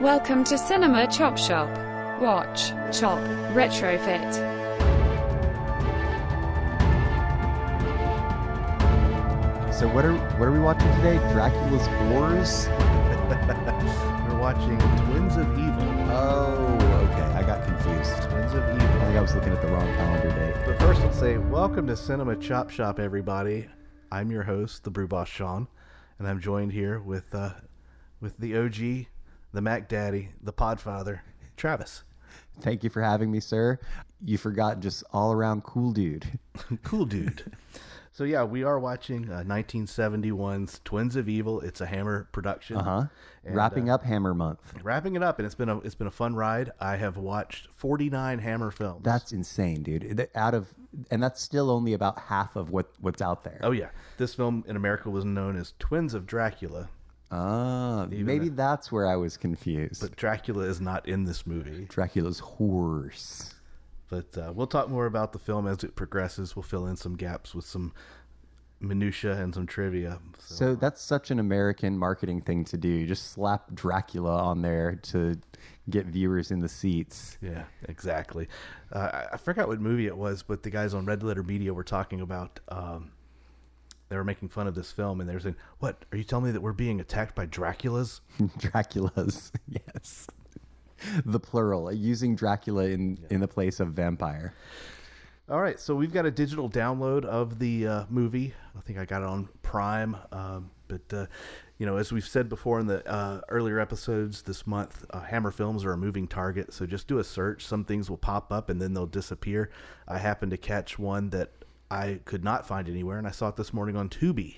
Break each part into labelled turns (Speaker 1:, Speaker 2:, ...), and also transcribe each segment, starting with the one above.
Speaker 1: Welcome to Cinema Chop Shop. Watch, chop, retrofit.
Speaker 2: So what are what are we watching today? Dracula's Wars.
Speaker 3: We're watching Twins of Evil.
Speaker 2: Oh, okay. I got confused.
Speaker 3: Twins of Evil.
Speaker 2: I think I was looking at the wrong calendar date.
Speaker 3: But first, let's say welcome to Cinema Chop Shop, everybody. I'm your host, the Brew Boss Sean, and I'm joined here with uh, with the OG, the Mac Daddy, the Podfather, Travis.
Speaker 2: Thank you for having me, sir. You forgot just all around cool dude.
Speaker 3: cool dude. So yeah, we are watching uh, 1971's Twins of Evil. It's a Hammer production.
Speaker 2: Uh huh.
Speaker 3: And,
Speaker 2: Wrapping
Speaker 3: uh,
Speaker 2: up Hammer Month.
Speaker 3: Wrapping it up, and it's been a it's been a fun ride. I have watched 49 Hammer films.
Speaker 2: That's insane, dude. Out of and that's still only about half of what what's out there.
Speaker 3: oh yeah, this film in America was known as Twins of Dracula.
Speaker 2: Ah, maybe that's where I was confused.
Speaker 3: But Dracula is not in this movie.
Speaker 2: Dracula's horse.
Speaker 3: But uh, we'll talk more about the film as it progresses. We'll fill in some gaps with some minutia and some trivia. So,
Speaker 2: So that's such an American marketing thing to do. Just slap Dracula on there to get viewers in the seats.
Speaker 3: yeah, exactly. Uh, I- I forgot what movie it was, but the guys on Red Letter Media were talking about. Um, they were making fun of this film, and they were saying, "What are you telling me that we're being attacked by Draculas?"
Speaker 2: Dracula's, yes. The plural, using Dracula in, in the place of vampire.
Speaker 3: All right, so we've got a digital download of the uh, movie. I think I got it on Prime. Um, but, uh, you know, as we've said before in the uh, earlier episodes this month, uh, Hammer Films are a moving target. So just do a search. Some things will pop up and then they'll disappear. I happened to catch one that I could not find anywhere, and I saw it this morning on Tubi.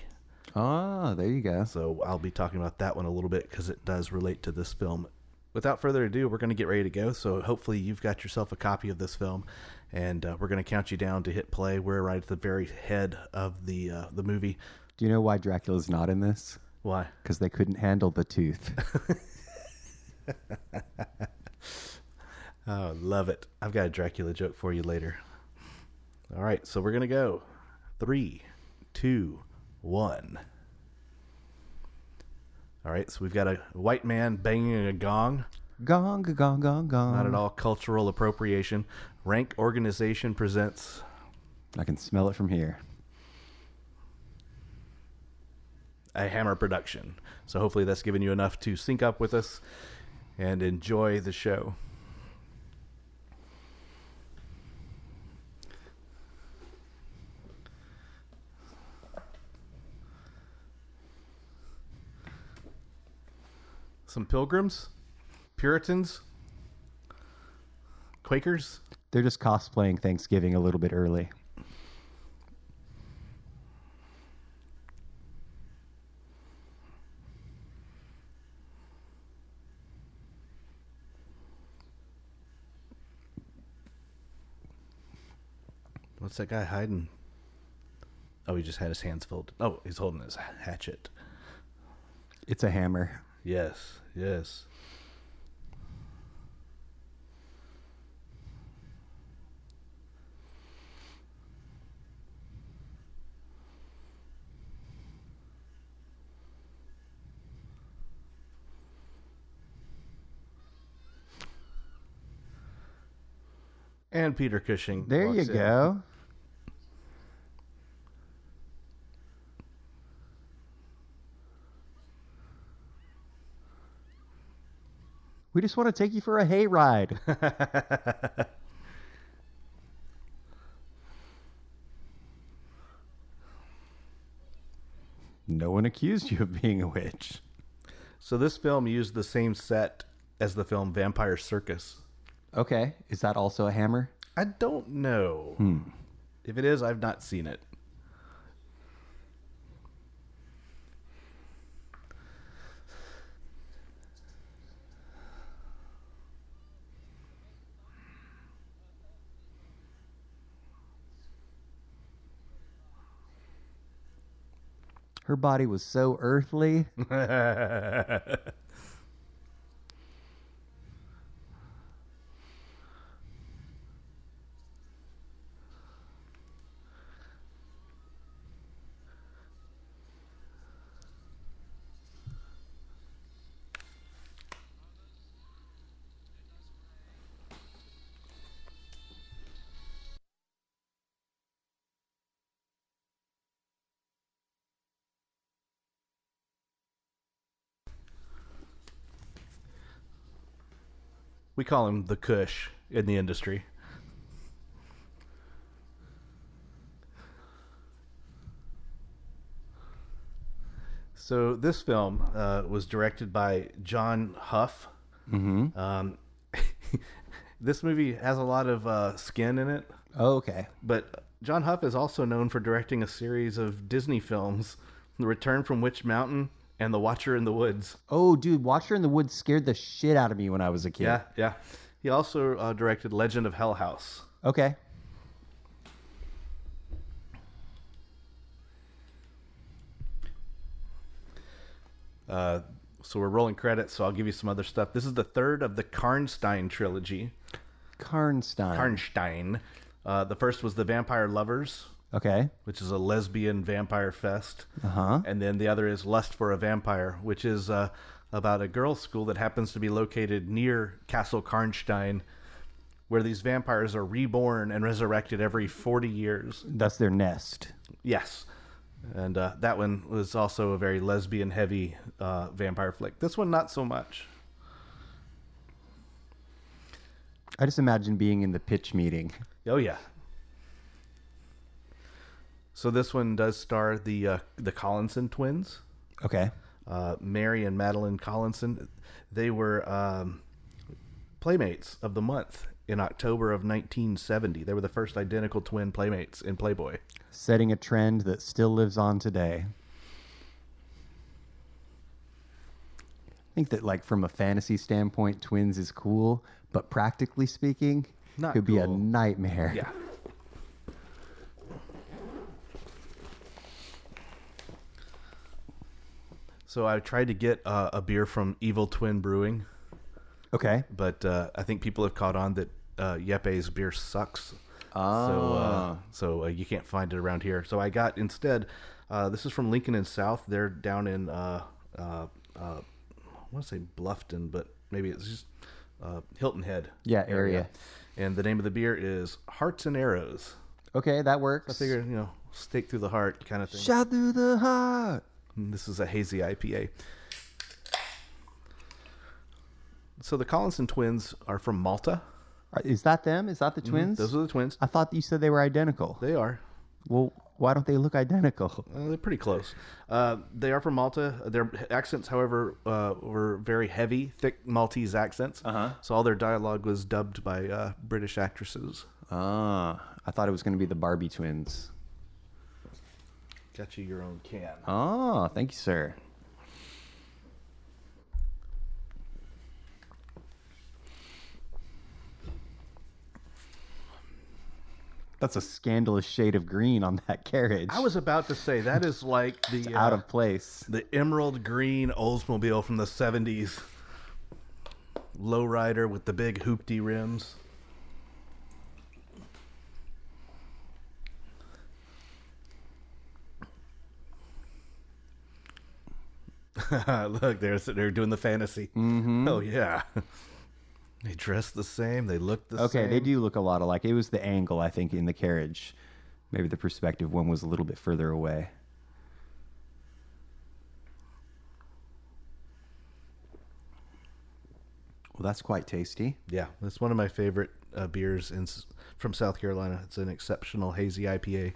Speaker 2: Ah, there you go.
Speaker 3: So I'll be talking about that one a little bit because it does relate to this film. Without further ado, we're going to get ready to go. So hopefully you've got yourself a copy of this film, and uh, we're going to count you down to hit play. We're right at the very head of the uh, the movie.
Speaker 2: Do you know why Dracula's not in this?
Speaker 3: Why?
Speaker 2: Because they couldn't handle the tooth.
Speaker 3: Oh, love it! I've got a Dracula joke for you later. All right, so we're gonna go. Three, two, one. All right, so we've got a white man banging a gong.
Speaker 2: gong, gong, gong, gong.
Speaker 3: Not at all cultural appropriation. Rank Organization presents
Speaker 2: I can smell it from here.
Speaker 3: a Hammer production. So hopefully that's given you enough to sync up with us and enjoy the show. Some pilgrims, Puritans, Quakers.
Speaker 2: They're just cosplaying Thanksgiving a little bit early.
Speaker 3: What's that guy hiding? Oh, he just had his hands folded. Oh, he's holding his hatchet.
Speaker 2: It's a hammer.
Speaker 3: Yes, yes. And Peter Cushing.
Speaker 2: There you
Speaker 3: in.
Speaker 2: go. We just want to take you for a hayride. no one accused you of being a witch.
Speaker 3: So this film used the same set as the film Vampire Circus.
Speaker 2: Okay, is that also a hammer?
Speaker 3: I don't know. Hmm. If it is, I've not seen it.
Speaker 2: Her body was so earthly.
Speaker 3: We call him the Kush in the industry. So this film uh, was directed by John Hough. Mm-hmm. Um, this movie has a lot of uh, skin in it,
Speaker 2: Oh, okay.
Speaker 3: but John Hough is also known for directing a series of Disney films: The Return from Witch Mountain and The Watcher in the Woods.
Speaker 2: Oh, dude, Watcher in the Woods scared the shit out of me when I was a kid.
Speaker 3: Yeah, yeah. He also uh, directed Legend of Hell House.
Speaker 2: Okay.
Speaker 3: Uh, so we're rolling credits, so I'll give you some other stuff. This is the third of the Karnstein trilogy.
Speaker 2: Karnstein.
Speaker 3: Karnstein. Uh, the first was The Vampire Lovers,
Speaker 2: okay.
Speaker 3: which is a lesbian vampire fest.
Speaker 2: Uh-huh.
Speaker 3: And then the other is Lust for a Vampire, which is uh, about a girls' school that happens to be located near Castle Karnstein, where these vampires are reborn and resurrected every 40 years.
Speaker 2: That's their nest.
Speaker 3: Yes. And uh, that one was also a very lesbian heavy uh, vampire flick. This one, not so much.
Speaker 2: I just imagine being in the pitch meeting.
Speaker 3: Oh, yeah. So this one does star the uh, the Collinson twins,
Speaker 2: Okay.
Speaker 3: uh, Mary and Madeline Collinson. They were um, playmates of the month in October of 1970. They were the first identical twin playmates in Playboy.
Speaker 2: Setting a trend that still lives on today. I think that, like, from a fantasy standpoint, twins is cool, but practically speaking,
Speaker 3: Not
Speaker 2: could be a
Speaker 3: cool.
Speaker 2: nightmare.
Speaker 3: Yeah. So I tried to get uh, a beer from Evil Twin Brewing,
Speaker 2: Okay.
Speaker 3: but uh, I think people have caught on that uh, Yepes beer sucks.
Speaker 2: Ah.
Speaker 3: So, uh, so uh, you can't find it around here. So I got instead. Uh, this is from Lincoln and South. They're down in uh, uh, uh, I want to say Bluffton, but maybe it's just uh, Hilton Head.
Speaker 2: Yeah, area.
Speaker 3: And the name of the beer is Hearts and Arrows.
Speaker 2: Okay, that works.
Speaker 3: I figured, you know, stake through the heart kind of thing.
Speaker 2: Shot through the heart.
Speaker 3: This is a hazy IPA. So the Collinson twins are from Malta.
Speaker 2: Is that them? Is that the twins?
Speaker 3: Those are the twins.
Speaker 2: I thought you said they were identical.
Speaker 3: They are.
Speaker 2: Well, why don't they look identical?
Speaker 3: Uh, they're pretty close. Uh, they are from Malta. Their accents, however, uh, were very heavy, thick Maltese accents. Uh-huh. So all their dialogue was dubbed by uh, British actresses.
Speaker 2: Ah, I thought it was going to be the Barbie twins.
Speaker 3: Got you your own can.
Speaker 2: Oh, thank you, sir. That's a scandalous shade of green on that carriage.
Speaker 3: I was about to say that is like the
Speaker 2: out
Speaker 3: uh,
Speaker 2: of place.
Speaker 3: the emerald green Oldsmobile from the seventies. Lowrider with the big hoopty rims. Look, they're they're doing the fantasy. Mm-hmm. Oh yeah, they dress the same. They look the
Speaker 2: Okay,
Speaker 3: same.
Speaker 2: Okay, they do look a lot alike. It was the angle, I think, in the carriage. Maybe the perspective one was a little bit further away. Well, that's quite tasty.
Speaker 3: Yeah, it's one of my favorite uh, beers in from South Carolina. It's an exceptional hazy IPA.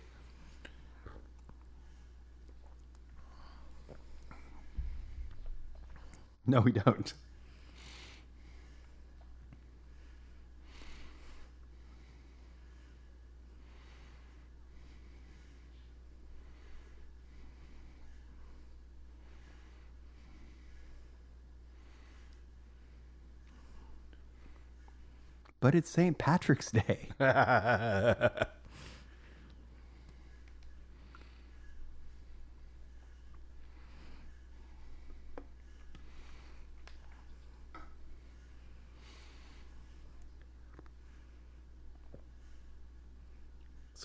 Speaker 2: No, we don't. But it's St. Patrick's Day.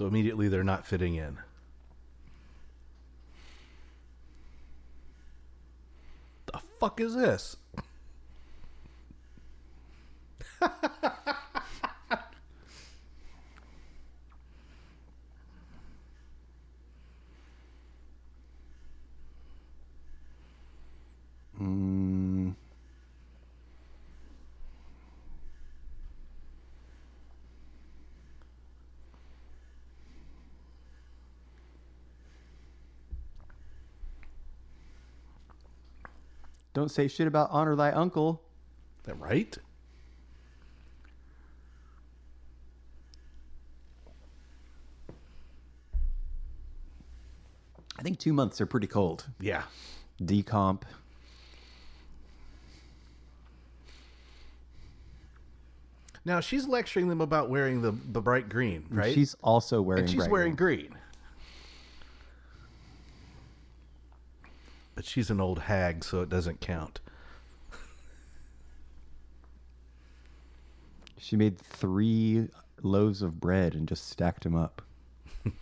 Speaker 3: So immediately they're not fitting in. The fuck is this?
Speaker 2: Don't say shit about honor thy uncle.
Speaker 3: that right?
Speaker 2: I think two months are pretty cold.
Speaker 3: Yeah.
Speaker 2: Decomp.
Speaker 3: Now she's lecturing them about wearing the, the bright green, right?
Speaker 2: She's also wearing.
Speaker 3: and she's wearing
Speaker 2: green.
Speaker 3: green. But she's an old hag, so it doesn't count.
Speaker 2: She made three loaves of bread and just stacked them up.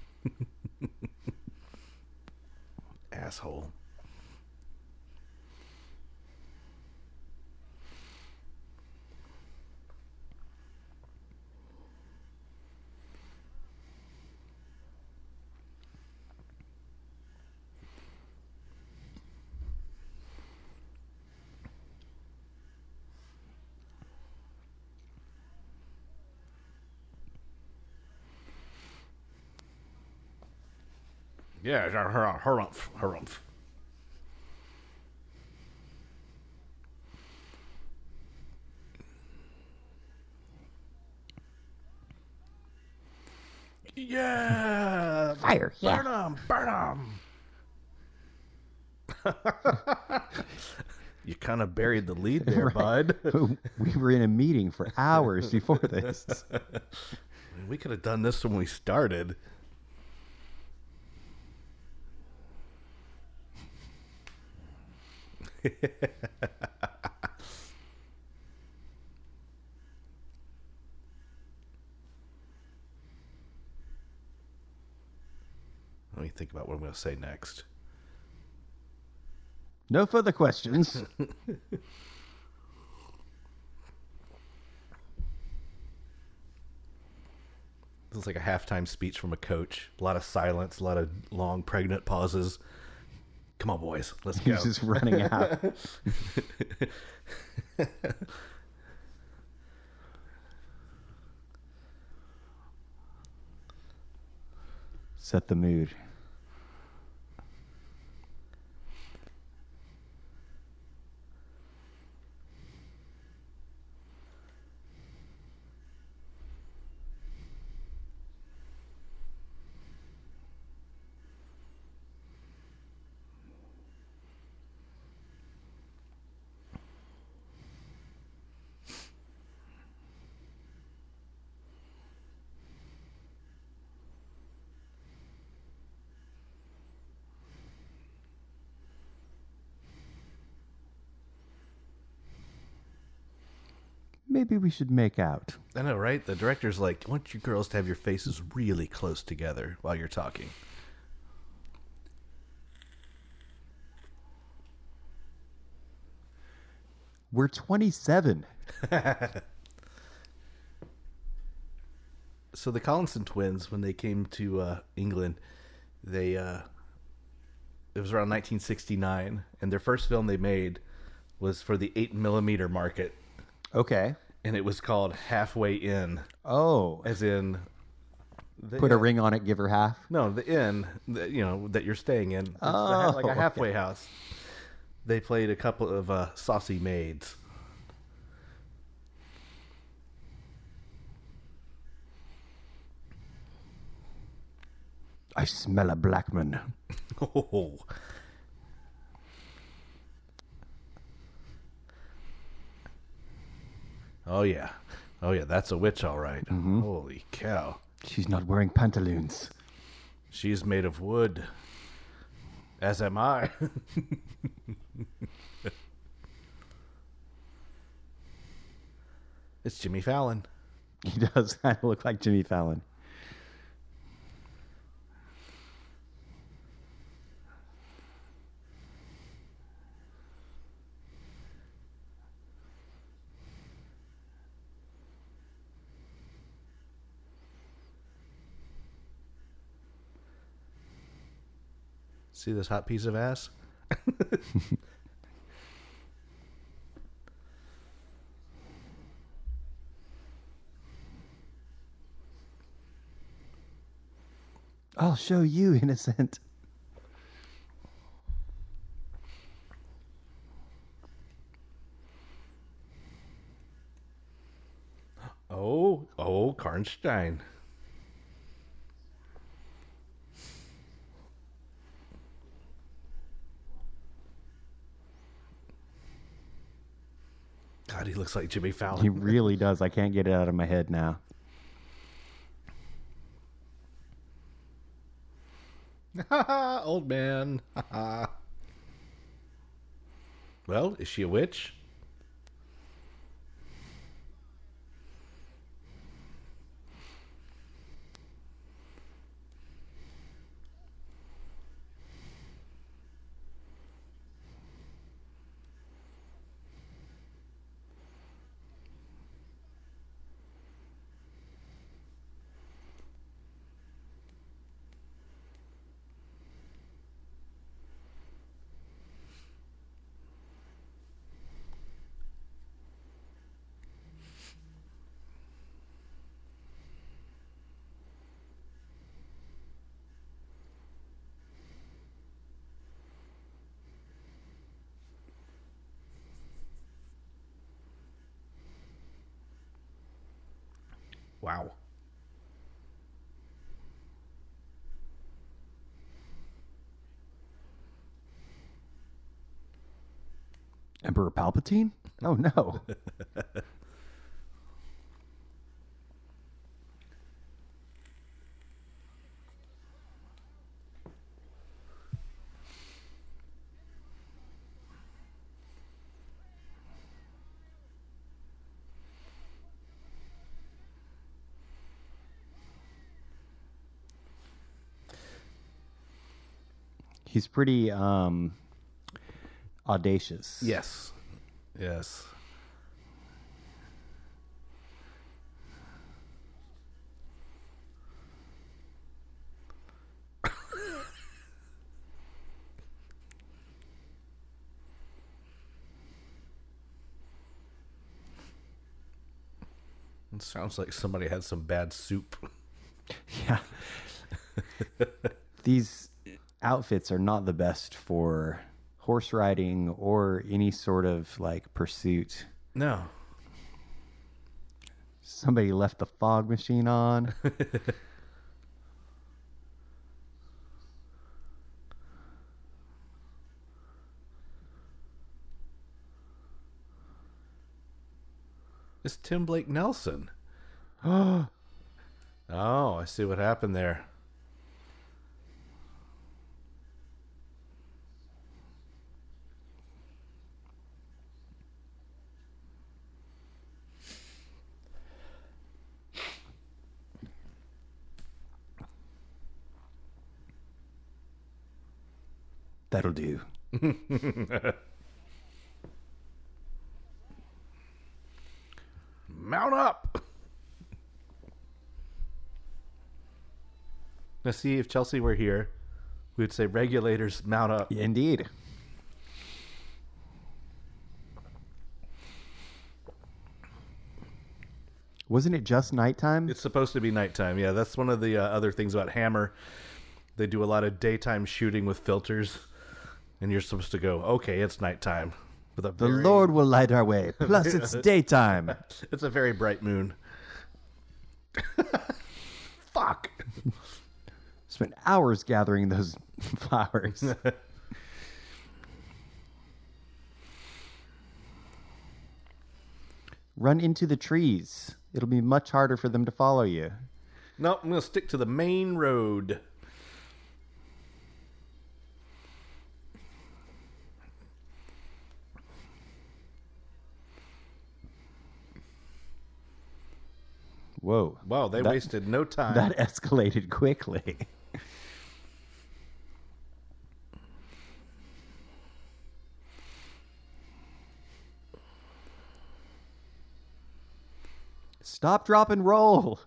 Speaker 3: Asshole. Yeah, harumph, harumph, harumph. Yeah,
Speaker 2: Fire, yeah.
Speaker 3: burn them, burn them. you kind of buried the lead there, bud.
Speaker 2: we were in a meeting for hours before this.
Speaker 3: We could have done this when we started. Let me think about what I'm going to say next.
Speaker 2: No further questions.
Speaker 3: This is like a halftime speech from a coach. A lot of silence, a lot of long, pregnant pauses. Come on, boys, let's go.
Speaker 2: He's just running out. Set the mood. Maybe we should make out.
Speaker 3: I know, right? The director's like, I want you girls to have your faces really close together while you're talking.
Speaker 2: We're 27.
Speaker 3: So the Collinson twins, when they came to uh, England, they uh, it was around 1969, and their first film they made was for the eight millimeter market,
Speaker 2: Okay.
Speaker 3: And it was called Halfway Inn,
Speaker 2: Oh,
Speaker 3: as in the
Speaker 2: put a ring on it, give her half.
Speaker 3: No, the inn, that, you know, that you're staying in. It's
Speaker 2: Oh,
Speaker 3: like a
Speaker 2: okay.
Speaker 3: halfway house. They played a couple of uh, saucy maids.
Speaker 2: I smell a Blackman.
Speaker 3: Oh. Oh yeah. Oh yeah, that's a witch all right. Mm-hmm. Holy cow.
Speaker 2: She's not wearing pantaloons.
Speaker 3: She's made of wood. As am I. it's Jimmy Fallon.
Speaker 2: He does kind of look like Jimmy Fallon.
Speaker 3: See this hot piece of ass?
Speaker 2: I'll show you, innocent.
Speaker 3: Oh, oh, Karnstein. God, he looks like Jimmy Fallon.
Speaker 2: He really does. I can't get it out of my head now.
Speaker 3: Old man. well, is she a witch? Wow.
Speaker 2: Emperor Palpatine? Oh no. He's pretty um audacious.
Speaker 3: Yes. Yes. It sounds like somebody had some bad soup.
Speaker 2: Yeah. These outfits are not the best for horse riding or any sort of like pursuit.
Speaker 3: No.
Speaker 2: Somebody left the fog machine on.
Speaker 3: It's Tim Blake Nelson. oh, I see what happened there.
Speaker 2: That'll do.
Speaker 3: Mount up. Now, see, if Chelsea were here, we would say regulators mount up.
Speaker 2: Indeed. Wasn't it just nighttime?
Speaker 3: It's supposed to be nighttime. Yeah, that's one of the uh, other things about Hammer. They do a lot of daytime shooting with filters, and you're supposed to go, okay, it's nighttime. With a
Speaker 2: the
Speaker 3: very-
Speaker 2: Lord will light our way. Plus, it's daytime.
Speaker 3: It's a very bright moon. Fuck.
Speaker 2: Spent hours gathering those flowers. Run into the trees. It'll be much harder for them to follow you.
Speaker 3: No, I'm going to stick to the main road.
Speaker 2: Whoa.
Speaker 3: Wow, they
Speaker 2: That-
Speaker 3: wasted no time.
Speaker 2: That escalated quickly. Stop, drop, and roll.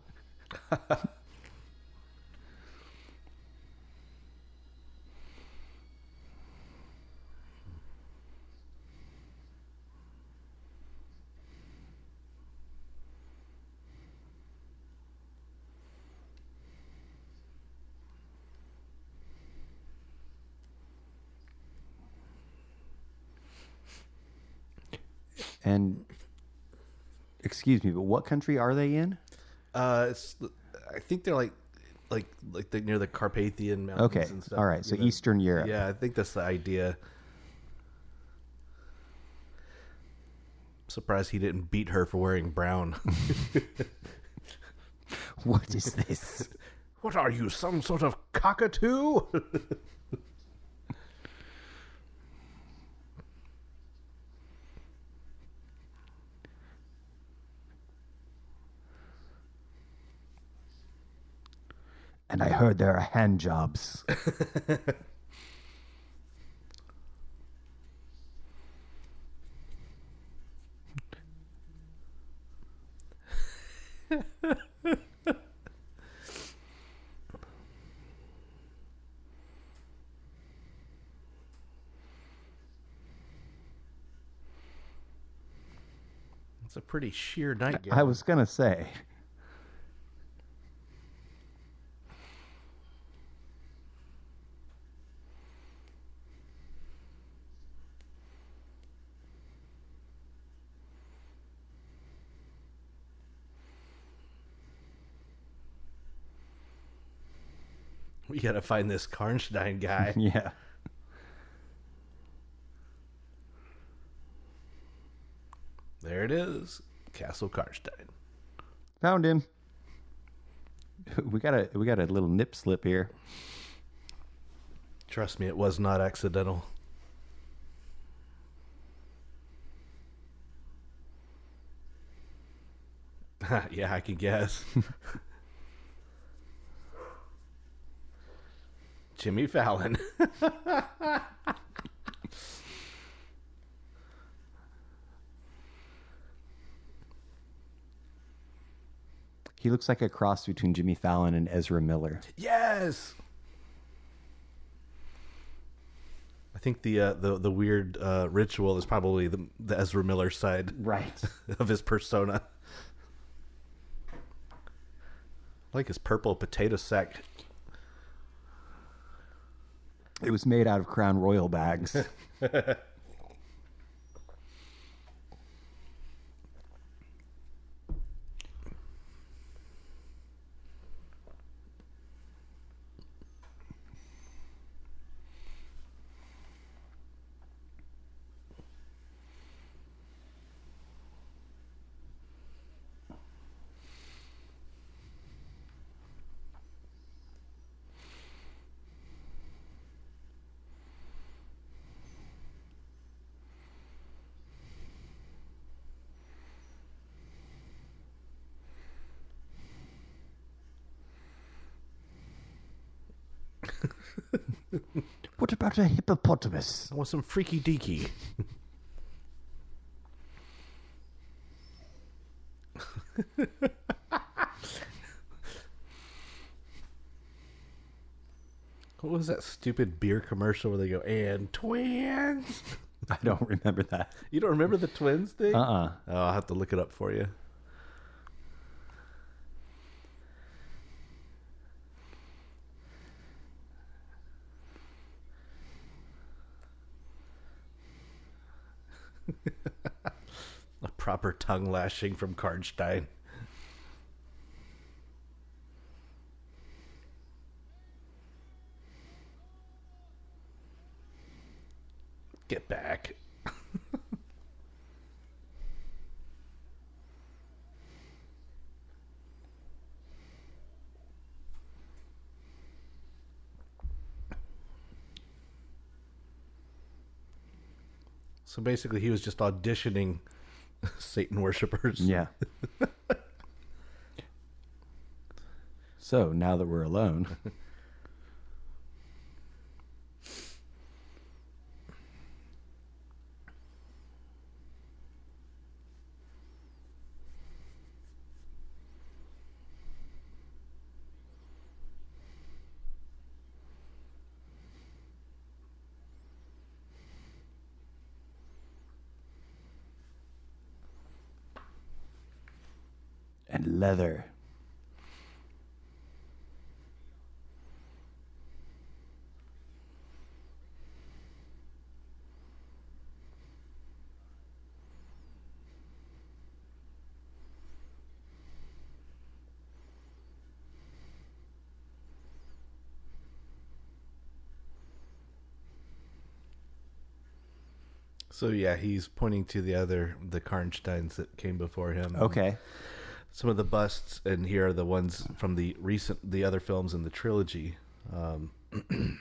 Speaker 2: And excuse me, but what country are they in?
Speaker 3: Uh, it's I think they're like like like the, near the Carpathian mountains.
Speaker 2: Okay.
Speaker 3: and stuff,
Speaker 2: All right. So
Speaker 3: know?
Speaker 2: Eastern Europe.
Speaker 3: Yeah, I think that's the idea. Surprised he didn't beat her for wearing brown.
Speaker 2: What is this?
Speaker 3: what are you, some sort of cockatoo?
Speaker 2: and I heard there are hand jobs.
Speaker 3: it's a pretty sheer nightgown.
Speaker 2: I was gonna say.
Speaker 3: Gotta find this Karnstein guy.
Speaker 2: Yeah.
Speaker 3: there it is, Castle Karnstein.
Speaker 2: Found him. We got a we got a little nip slip here.
Speaker 3: Trust me, it was not accidental. yeah, I can guess. Jimmy Fallon.
Speaker 2: He looks like a cross between Jimmy Fallon and Ezra Miller.
Speaker 3: yes. I think the uh, the the weird uh, ritual is probably the the Ezra Miller side
Speaker 2: Right.
Speaker 3: of his persona. I like his purple potato sack.
Speaker 2: It was made out of Crown Royal bags. what about a hippopotamus?
Speaker 3: Or some freaky deaky. what was that stupid beer commercial where they go and twins?
Speaker 2: I don't remember that.
Speaker 3: You don't remember the twins thing?
Speaker 2: Uh uh
Speaker 3: Oh, I'll have to look it up for you. Proper tongue lashing from Karnstein. Get back. So basically, he was just auditioning Satan worshippers.
Speaker 2: Yeah. so now that we're alone, leather.
Speaker 3: So yeah, he's pointing to the other the Karnsteins that came before him.
Speaker 2: Okay.
Speaker 3: Some of the busts, and here are the ones from the recent the other films in the trilogy. Um,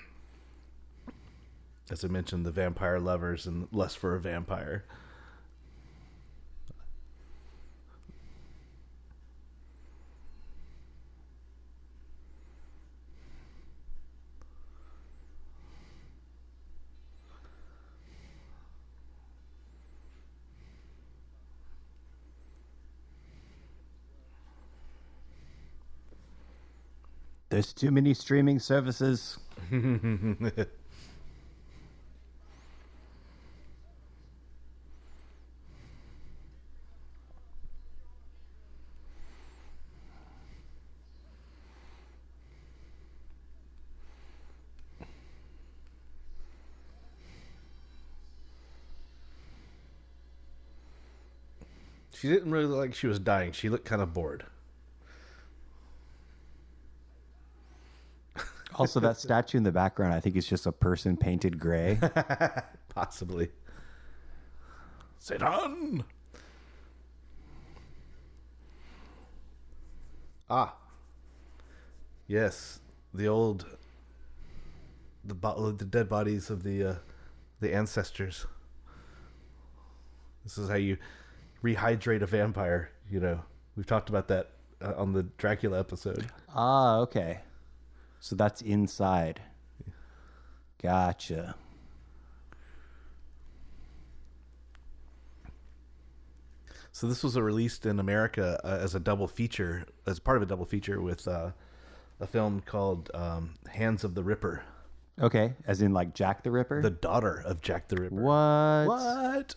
Speaker 3: as I mentioned, the vampire lovers and lust for a vampire.
Speaker 2: There's too many streaming services.
Speaker 3: She didn't really look like she was dying. She looked kind of bored.
Speaker 2: Also, that statue in the background, I think is just a person painted gray.
Speaker 3: Possibly. Sit Satan! Ah. Yes, the old, the bo- the dead bodies of the uh, the ancestors. This is how you rehydrate a vampire. You know, we've talked about that uh, on the Dracula episode.
Speaker 2: ah, okay. So that's inside. Gotcha.
Speaker 3: So this was released in America uh, as a double feature, as part of a double feature with uh, a film called um, Hands of the Ripper,
Speaker 2: Okay, as in like Jack the Ripper.
Speaker 3: the daughter of Jack the Ripper.
Speaker 2: what?
Speaker 3: What?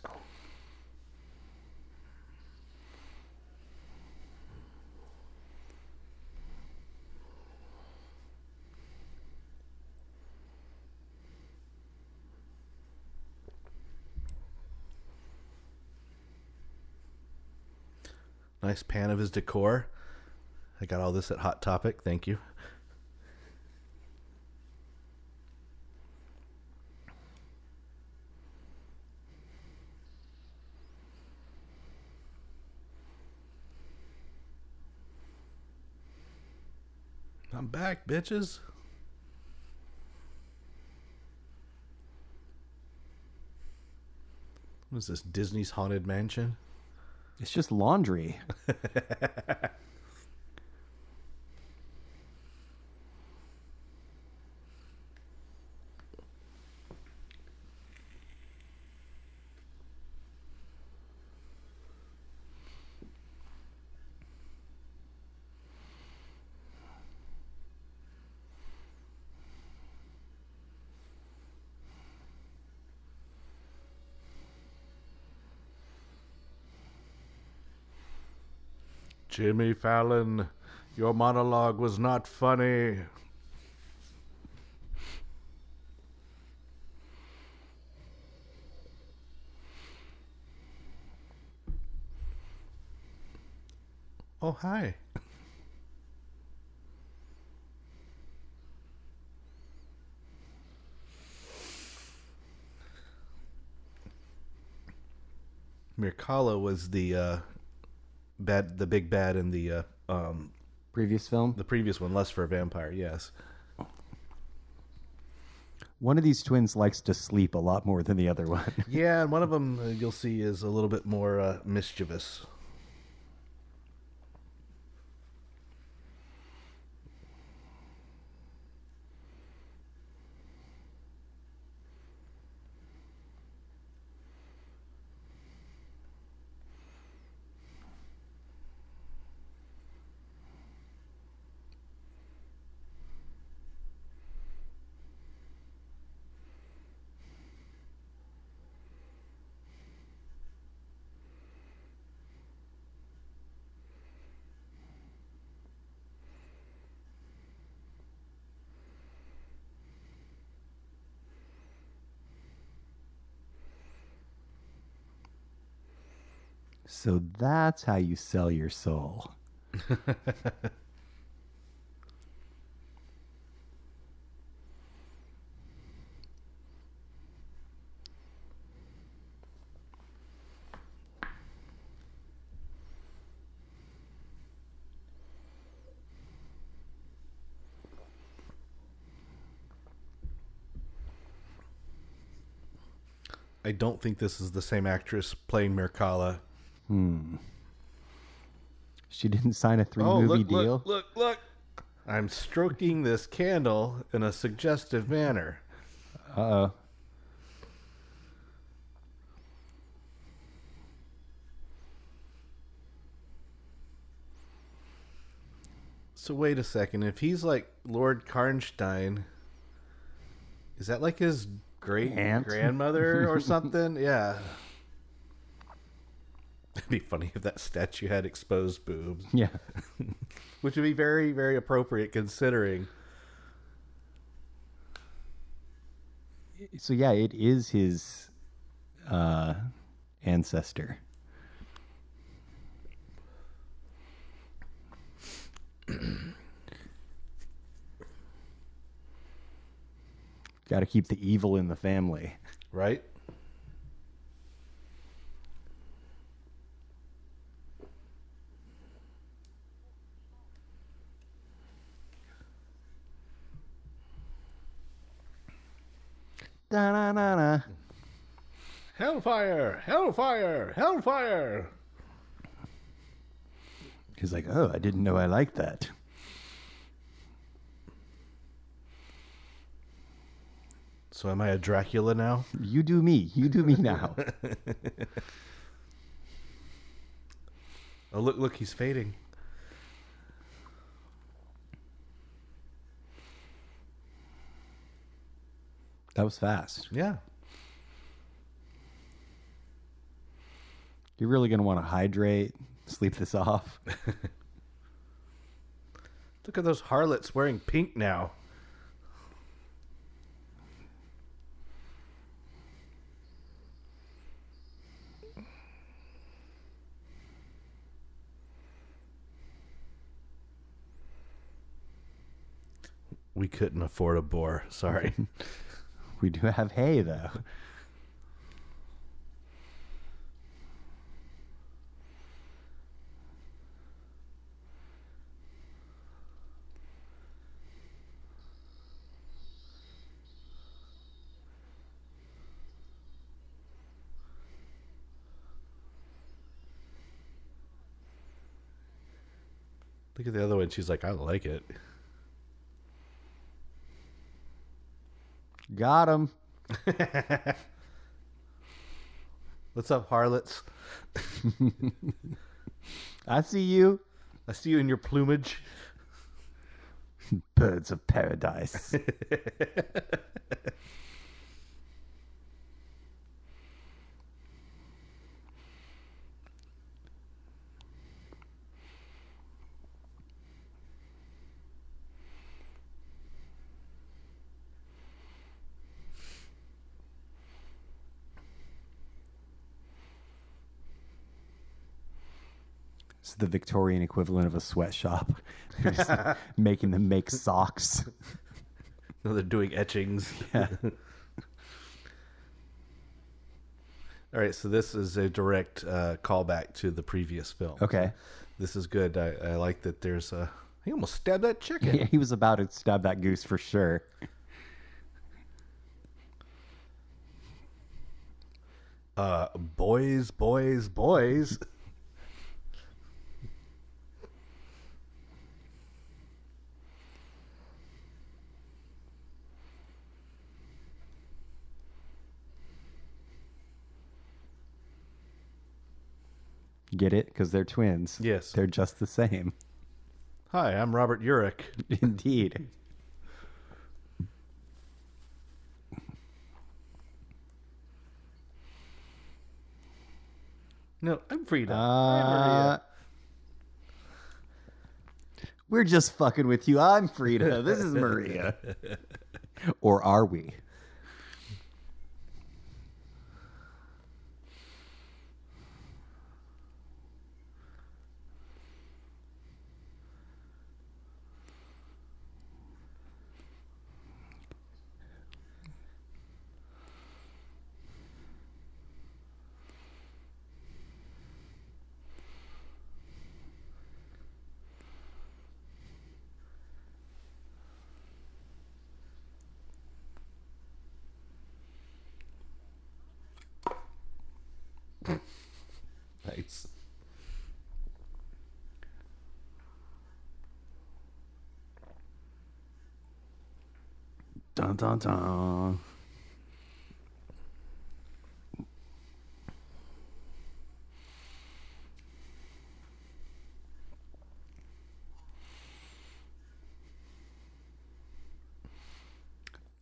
Speaker 3: Nice pan of his decor. I got all this at Hot Topic. Thank you. I'm back, bitches. What is this? Disney's Haunted Mansion?
Speaker 2: It's just laundry.
Speaker 3: Jimmy Fallon, your monologue was not funny. Oh, hi. Mircalla was the uh, bad, the big bad in the uh, um,
Speaker 2: Previous film.
Speaker 3: the previous one, Lust for a Vampire. Yes.
Speaker 2: One of these twins likes to sleep a lot more than the other one.
Speaker 3: Yeah, and one of them uh, you'll see is a little bit more uh, mischievous.
Speaker 2: So that's how you sell your soul.
Speaker 3: I don't think this is the same actress playing Mircalla
Speaker 2: she didn't sign a three
Speaker 3: Oh,
Speaker 2: movie
Speaker 3: look,
Speaker 2: deal.
Speaker 3: look, look, look. I'm stroking this candle in a suggestive manner.
Speaker 2: Uh oh.
Speaker 3: So wait a second. If he's like Lord Karnstein, is that like his great
Speaker 2: Aunt?
Speaker 3: grandmother or something? yeah. It'd be funny if that statue had exposed boobs,
Speaker 2: Yeah.
Speaker 3: which would be very, very appropriate considering.
Speaker 2: So yeah, it is his uh, ancestor. Got to keep the evil in the family.
Speaker 3: Right?
Speaker 2: Da-na-na-na.
Speaker 3: Hellfire! Hellfire! Hellfire!
Speaker 2: He's like, oh, I didn't know I liked that.
Speaker 3: So am I a Dracula now?
Speaker 2: You do me. You do me now.
Speaker 3: Oh look, look, he's fading.
Speaker 2: That was fast.
Speaker 3: Yeah.
Speaker 2: You're really going to want to hydrate, sleep this off.
Speaker 3: Look at those harlots wearing pink now. We couldn't afford a boar. Sorry.
Speaker 2: We do have hay, though.
Speaker 3: Look at the other one. She's like, I like it.
Speaker 2: Got him.
Speaker 3: What's up, harlots?
Speaker 2: I see you.
Speaker 3: I see you in your plumage.
Speaker 2: Birds of paradise. The Victorian equivalent of a sweatshop. Making them make socks.
Speaker 3: No, they're doing etchings.
Speaker 2: Yeah.
Speaker 3: All right, so this is a direct uh, callback to the previous film.
Speaker 2: Okay.
Speaker 3: This is good. I, I like that there's a. He almost stabbed that chicken.
Speaker 2: Yeah, He was about to stab that goose for sure.
Speaker 3: Uh, boys, boys, boys.
Speaker 2: Get it? Because they're twins.
Speaker 3: Yes.
Speaker 2: They're just the same.
Speaker 3: Hi, I'm Robert Urich.
Speaker 2: Indeed.
Speaker 3: No, I'm Frieda.
Speaker 2: Uh,
Speaker 3: Maria.
Speaker 2: we're just fucking with you. I'm Frieda. This is Maria. or are we? Dun, dun, dun.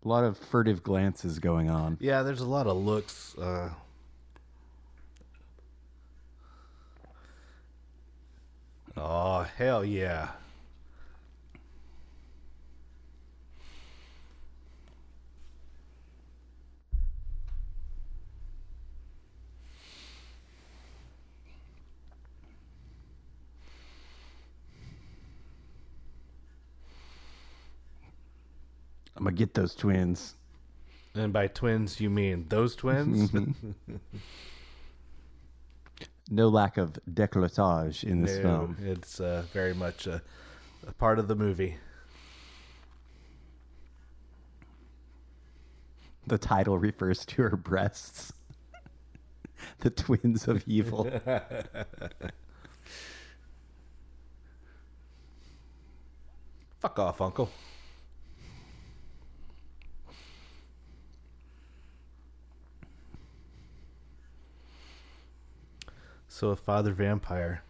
Speaker 2: A lot of furtive glances going on.
Speaker 3: Yeah, there's a lot of looks. Uh, oh hell yeah!
Speaker 2: I'm gonna get those twins.
Speaker 3: And by twins, you mean those twins?
Speaker 2: No lack of décolletage in this
Speaker 3: No,
Speaker 2: film.
Speaker 3: it's uh, very much a, a part of the movie.
Speaker 2: The title refers to her breasts. the twins of evil.
Speaker 3: Fuck off, Uncle. So a father vampire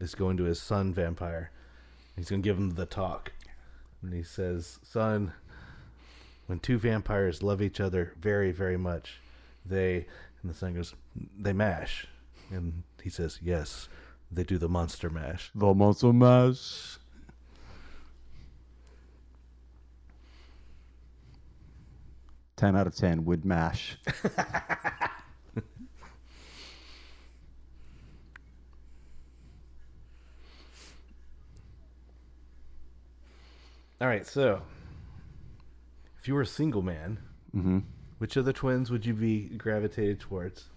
Speaker 3: is going to his son vampire. He's going to give him the talk. And he says, Son, when two vampires love each other very, very much, they, and the son goes, they mash. And he says, Yes, they do the monster mash.
Speaker 2: the monster mash. Ten out of ten would mash.
Speaker 3: All right, so if you were a single man,
Speaker 2: hmm
Speaker 3: which of the twins would you be gravitated towards?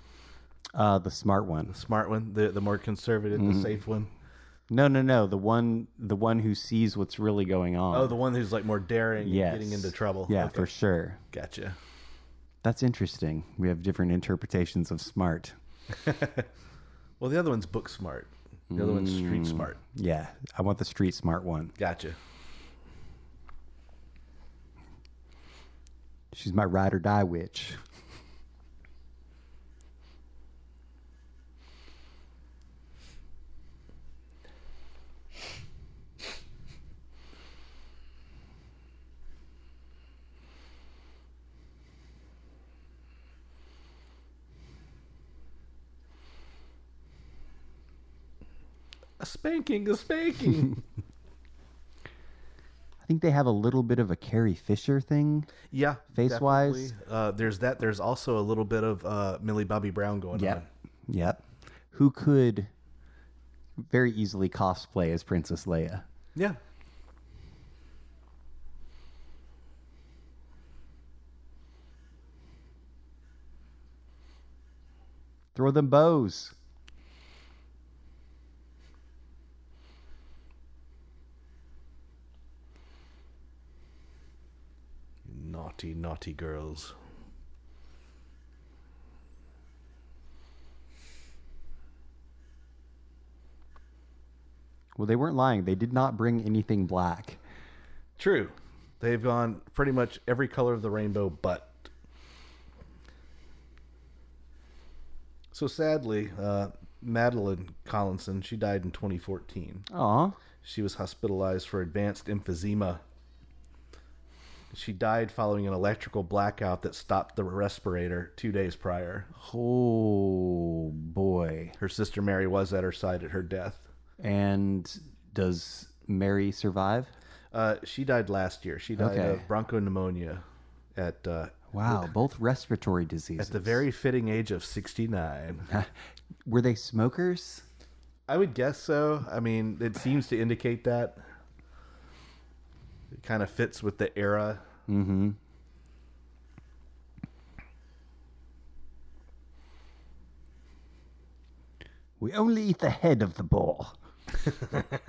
Speaker 2: Uh, the smart one.
Speaker 3: The smart one, the the more conservative, the safe one.
Speaker 2: No, no, no. The one, the one who sees what's really going on.
Speaker 3: Oh, the one who's like more daring and
Speaker 2: yes.
Speaker 3: getting into trouble.
Speaker 2: Yeah,
Speaker 3: Okay,
Speaker 2: for sure.
Speaker 3: Gotcha.
Speaker 2: That's interesting. We have different interpretations of smart.
Speaker 3: Well, the other one's book smart. The other one's street smart.
Speaker 2: Yeah, I want the street smart one.
Speaker 3: Gotcha.
Speaker 2: She's my ride or die witch.
Speaker 3: A spanking, a spanking.
Speaker 2: I think they have a little bit of a Carrie Fisher thing.
Speaker 3: yeah,
Speaker 2: Face-wise?
Speaker 3: Uh, there's that. There's also a little bit of uh, Millie Bobby Brown going on.
Speaker 2: Yep. Yep. Who could very easily cosplay as Princess Leia?
Speaker 3: Yeah.
Speaker 2: Throw them bows.
Speaker 3: Naughty, naughty girls.
Speaker 2: Well, they weren't lying. They did not bring anything black.
Speaker 3: True. They've gone pretty much every color of the rainbow but. So sadly, uh, Madeleine Collinson, she died in 2014.
Speaker 2: Aw.
Speaker 3: She was hospitalized for advanced emphysema. She died following an electrical blackout that stopped the respirator two days prior.
Speaker 2: Oh, boy.
Speaker 3: Her sister Mary was at her side at her death.
Speaker 2: And does Mary survive?
Speaker 3: Uh, she died last year. She died
Speaker 2: Okay.
Speaker 3: of bronchopneumonia at uh,
Speaker 2: Wow, both respiratory diseases.
Speaker 3: at the very fitting age of 69.
Speaker 2: Were they smokers?
Speaker 3: I would guess so. I mean, it seems to indicate that. It kind of fits with the era.
Speaker 2: Mm-hmm. We only eat the head of the boar.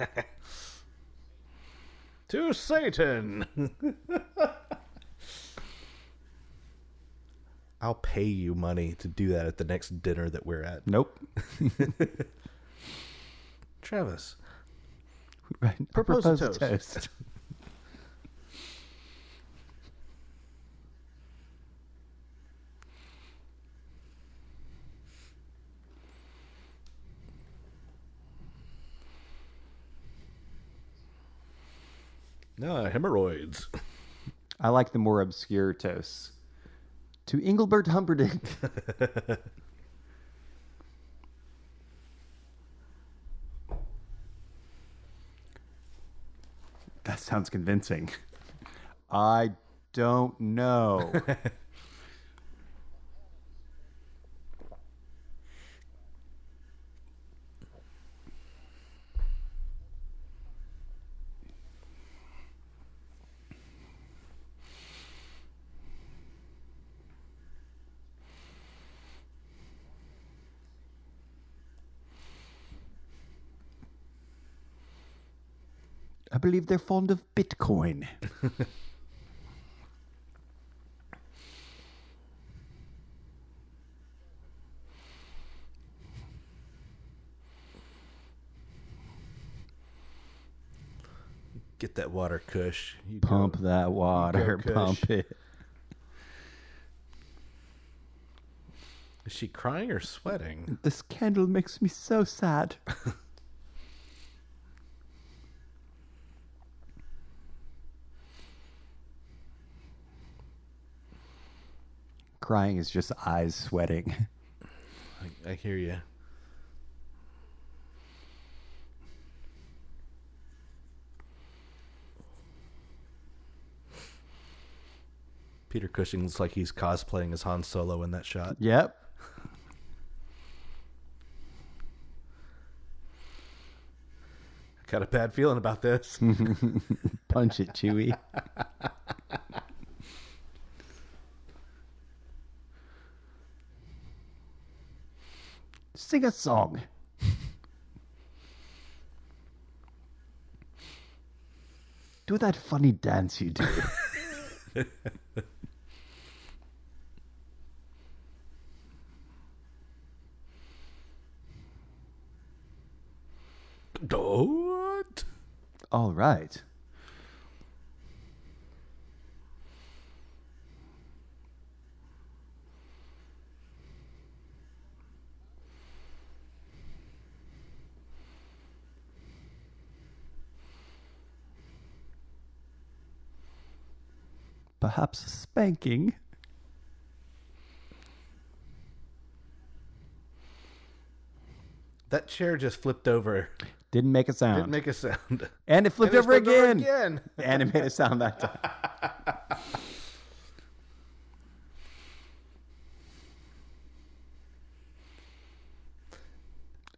Speaker 3: To Satan! I'll pay you money to do that at the next dinner that we're at.
Speaker 2: Nope.
Speaker 3: Travis,
Speaker 2: Right.
Speaker 3: Propose a
Speaker 2: a
Speaker 3: toast.
Speaker 2: toast.
Speaker 3: No, hemorrhoids.
Speaker 2: I like the more obscure toasts. To Engelbert Humperdinck. that sounds convincing. I don't know. believe they're fond of Bitcoin.
Speaker 3: Get that water, Kush. You
Speaker 2: Pump
Speaker 3: go.
Speaker 2: that water. Pump it.
Speaker 3: Is she crying or sweating?
Speaker 2: This candle makes me so sad. Crying is just eyes sweating.
Speaker 3: I, I hear you. Peter Cushing looks like he's cosplaying as Han Solo in that shot.
Speaker 2: Yep.
Speaker 3: Got a bad feeling about this.
Speaker 2: Punch it, Chewie. Sing a song. Do that funny dance you do.
Speaker 3: what?
Speaker 2: All right. Perhaps spanking.
Speaker 3: That chair just flipped over.
Speaker 2: Didn't make a sound.
Speaker 3: Didn't make a sound.
Speaker 2: and it flipped
Speaker 3: And it
Speaker 2: over
Speaker 3: flipped over
Speaker 2: again.
Speaker 3: again.
Speaker 2: and it made a sound that time.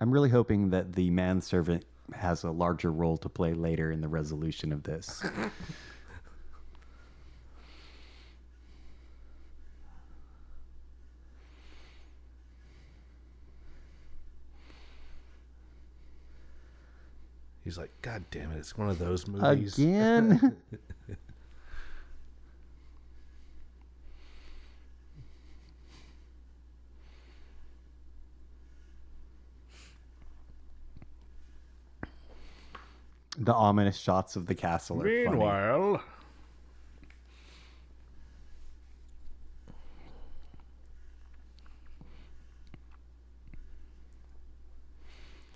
Speaker 2: I'm really hoping that the manservant has a larger role to play later in the resolution of this.
Speaker 3: He's like, God damn it! It's one of those movies.
Speaker 2: Again? the ominous shots of the castle are funny.
Speaker 3: Meanwhile,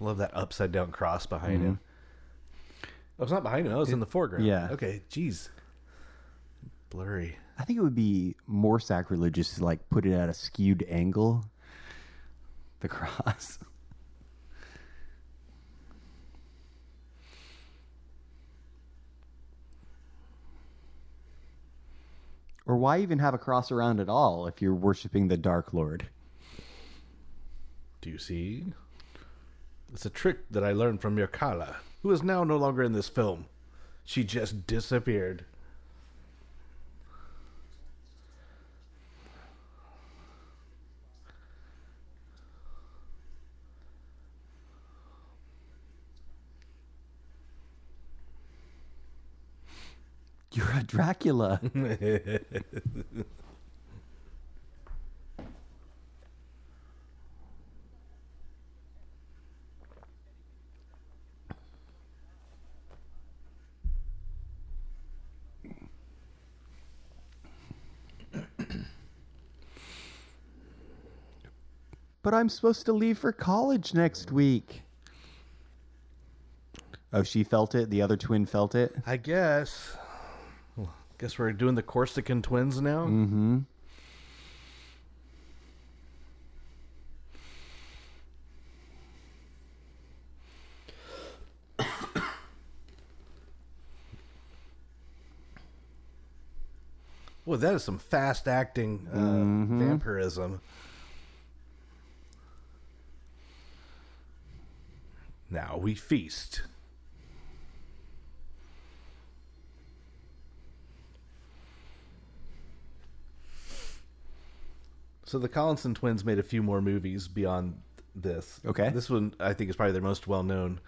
Speaker 3: love that upside down cross behind mm-hmm. him. Oh, it's not behind him. That was in the foreground.
Speaker 2: yeah.
Speaker 3: Okay. Jeez. Blurry.
Speaker 2: I think it would be more sacrilegious to like put it at a skewed angle. The cross. Or why even have a cross around at all if you're worshiping the Dark Lord?
Speaker 3: Do you see? It's a trick that I learned from Mircalla, who is now no longer in this film. She just disappeared.
Speaker 2: You're a Dracula. but I'm supposed to leave for college next week. Oh, she felt it. The other twin felt it.
Speaker 3: I guess. Well, guess we're doing the Corsican twins now. Mm-hmm. Well, that is some fast acting uh, vampirism. Now we feast. So the Collinson twins made a few more movies beyond this.
Speaker 2: Okay.
Speaker 3: This one I think is probably their most well known.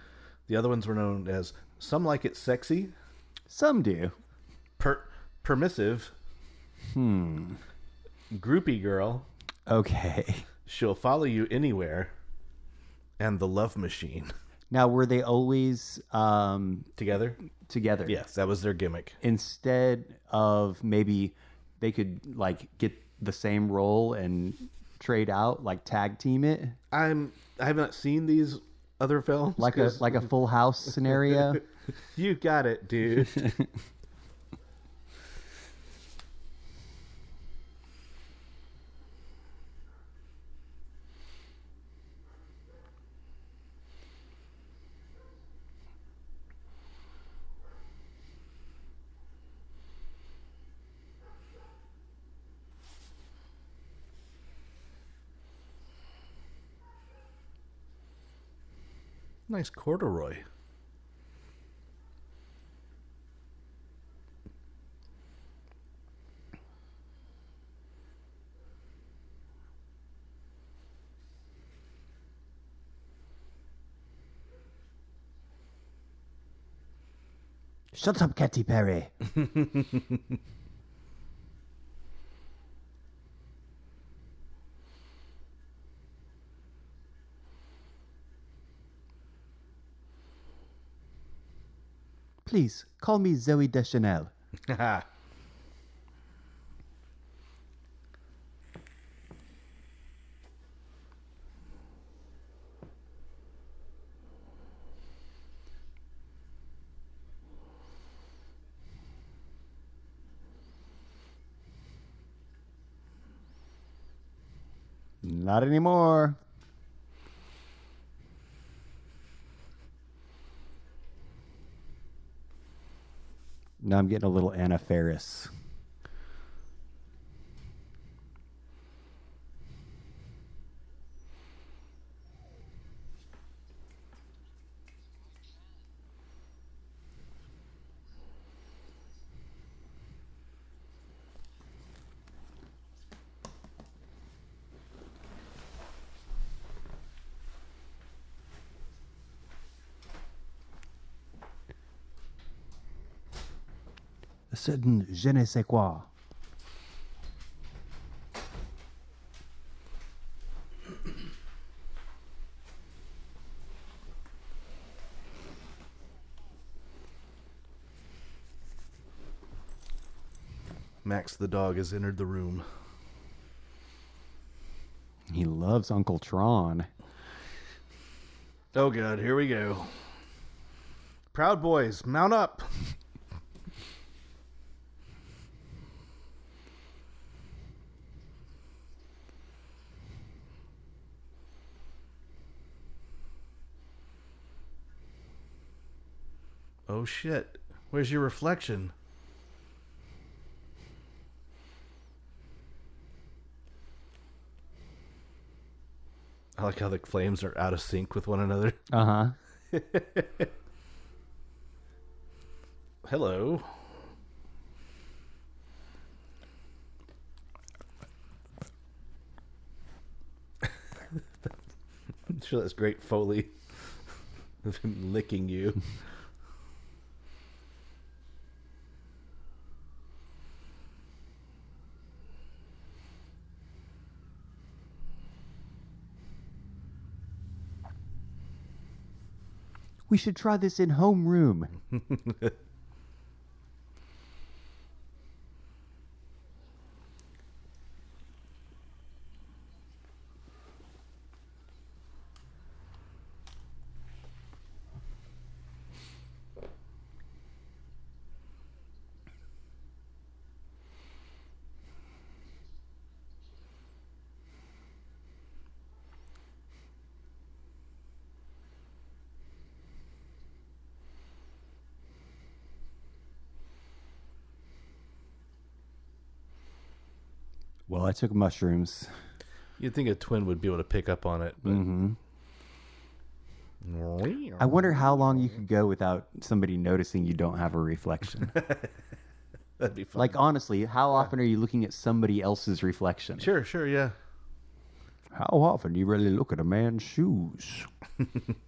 Speaker 3: The other ones were known as Some Like It Sexy,
Speaker 2: Some do.
Speaker 3: per- Permissive, hmm, Groupie Girl,
Speaker 2: Okay.
Speaker 3: She'll Follow You Anywhere, and The Love Machine.
Speaker 2: Now, were they always um,
Speaker 3: Together?
Speaker 2: together?
Speaker 3: Yes, that was their gimmick.
Speaker 2: Instead of maybe they could like get the same role and trade out, like tag team it,
Speaker 3: I'm I have not seen these other films.
Speaker 2: like a
Speaker 3: 'cause-
Speaker 2: like a Full House scenario.
Speaker 3: you got it, dude. nice corduroy.
Speaker 2: Shut up, Katy Perry. Please call me Zooey Deschanel. Not anymore. Now I'm getting a little Anna Faris. Certain je ne sais quoi.
Speaker 3: Max the dog has entered the room.
Speaker 2: He loves Uncle Tron.
Speaker 3: Oh god, here we go. Proud boys, mount up. Shit. Where's your reflection? I like how the flames are out of sync with one another.
Speaker 2: Uh huh.
Speaker 3: Hello. I'm sure that's great Foley of him licking you.
Speaker 2: We should try this in homeroom. I took mushrooms.
Speaker 3: You'd think a twin would be able to pick up on it, but
Speaker 2: hmm I wonder how long you could go without somebody noticing you don't have a reflection.
Speaker 3: that'd be fun.
Speaker 2: like honestly, how often are you looking at somebody else's reflection?
Speaker 3: sure, sure, yeah.
Speaker 2: How often do you really look at a man's shoes?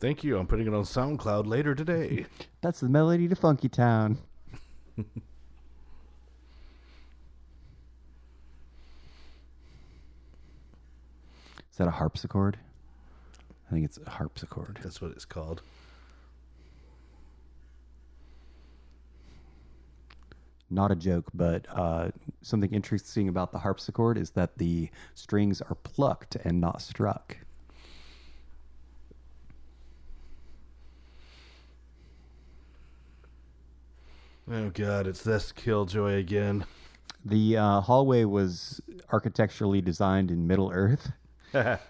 Speaker 3: Thank you. I'm putting it on SoundCloud later today.
Speaker 2: That's the melody to Funkytown. Is that a harpsichord? I think it's a harpsichord.
Speaker 3: That's what it's called.
Speaker 2: Not a joke, but uh, something interesting about the harpsichord is that the strings are plucked and not struck.
Speaker 3: Oh god, it's this killjoy again.
Speaker 2: The uh, hallway was architecturally designed in Middle Earth. Have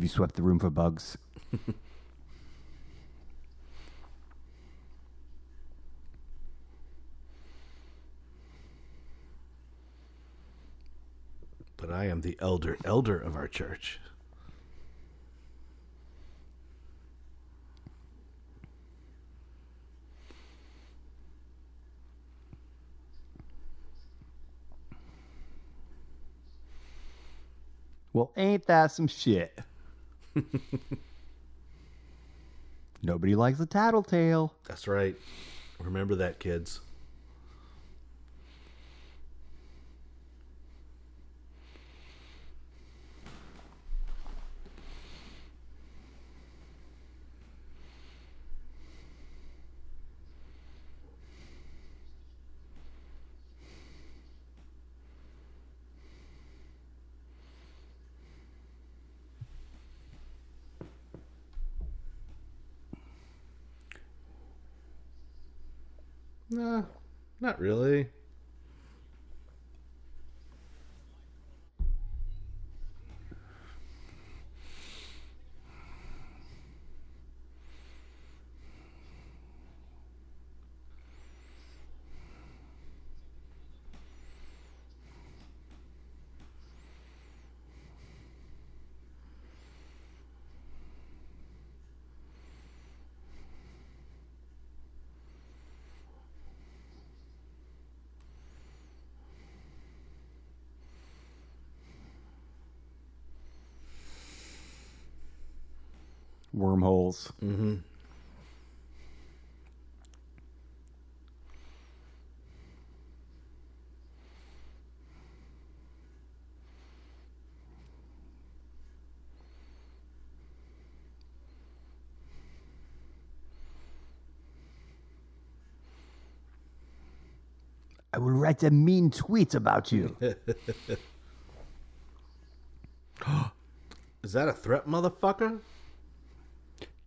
Speaker 2: you swept the room for bugs?
Speaker 3: I am the elder elder of our church.
Speaker 2: Well, ain't that some shit? Nobody likes a tattletale.
Speaker 3: That's right. Remember that, kids. No, not really.
Speaker 2: Wormholes.
Speaker 3: Mm-hmm.
Speaker 2: I will write a mean tweet about you.
Speaker 3: Is that a threat, motherfucker?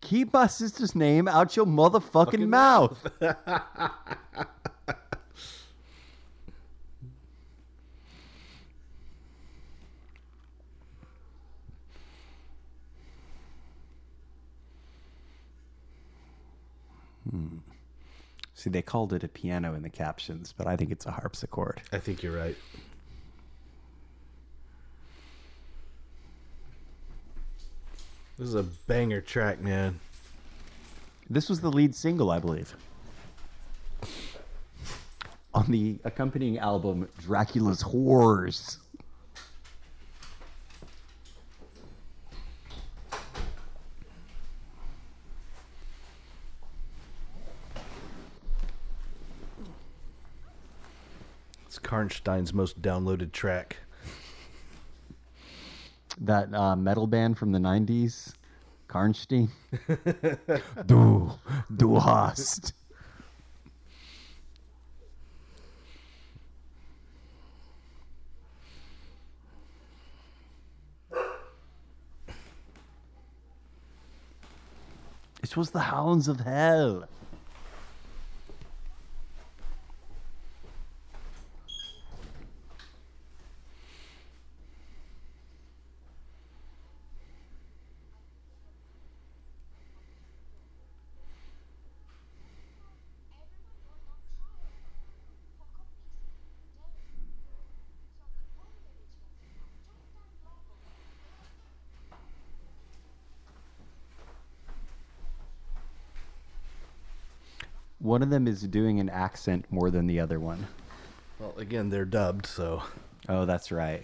Speaker 2: Keep my sister's name out your motherfucking
Speaker 3: Fucking
Speaker 2: mouth. Hmm. See, they called it a piano in the captions, but I think it's a harpsichord.
Speaker 3: I think you're right. This is a banger track, man.
Speaker 2: This was the lead single, I believe. On the accompanying album, Dracula's Whores.
Speaker 3: It's Karnstein's most downloaded track
Speaker 2: that uh, metal band from the '90s, Karnstein. du, du hast. It was the hounds of hell. One of them is doing an accent more than the other one.
Speaker 3: Well, again, they're dubbed, so
Speaker 2: Oh, that's right.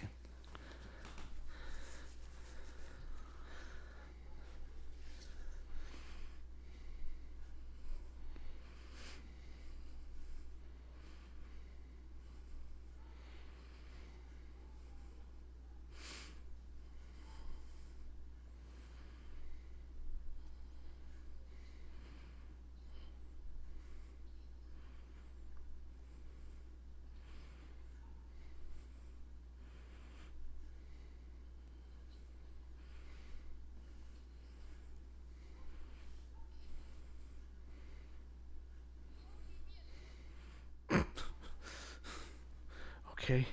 Speaker 3: okay.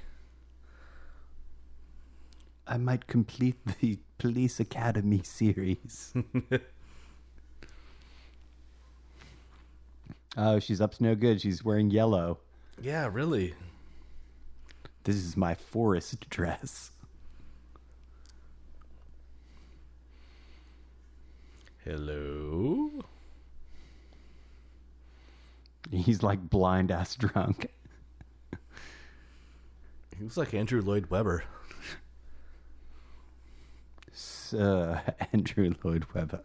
Speaker 2: I might complete the Police Academy series. oh, she's up to no good. She's wearing yellow.
Speaker 3: Yeah, really.
Speaker 2: This is my forest dress.
Speaker 3: Hello.
Speaker 2: He's like blind ass drunk.
Speaker 3: He looks like Andrew Lloyd Webber.
Speaker 2: Uh, Sir Andrew Lloyd Webber.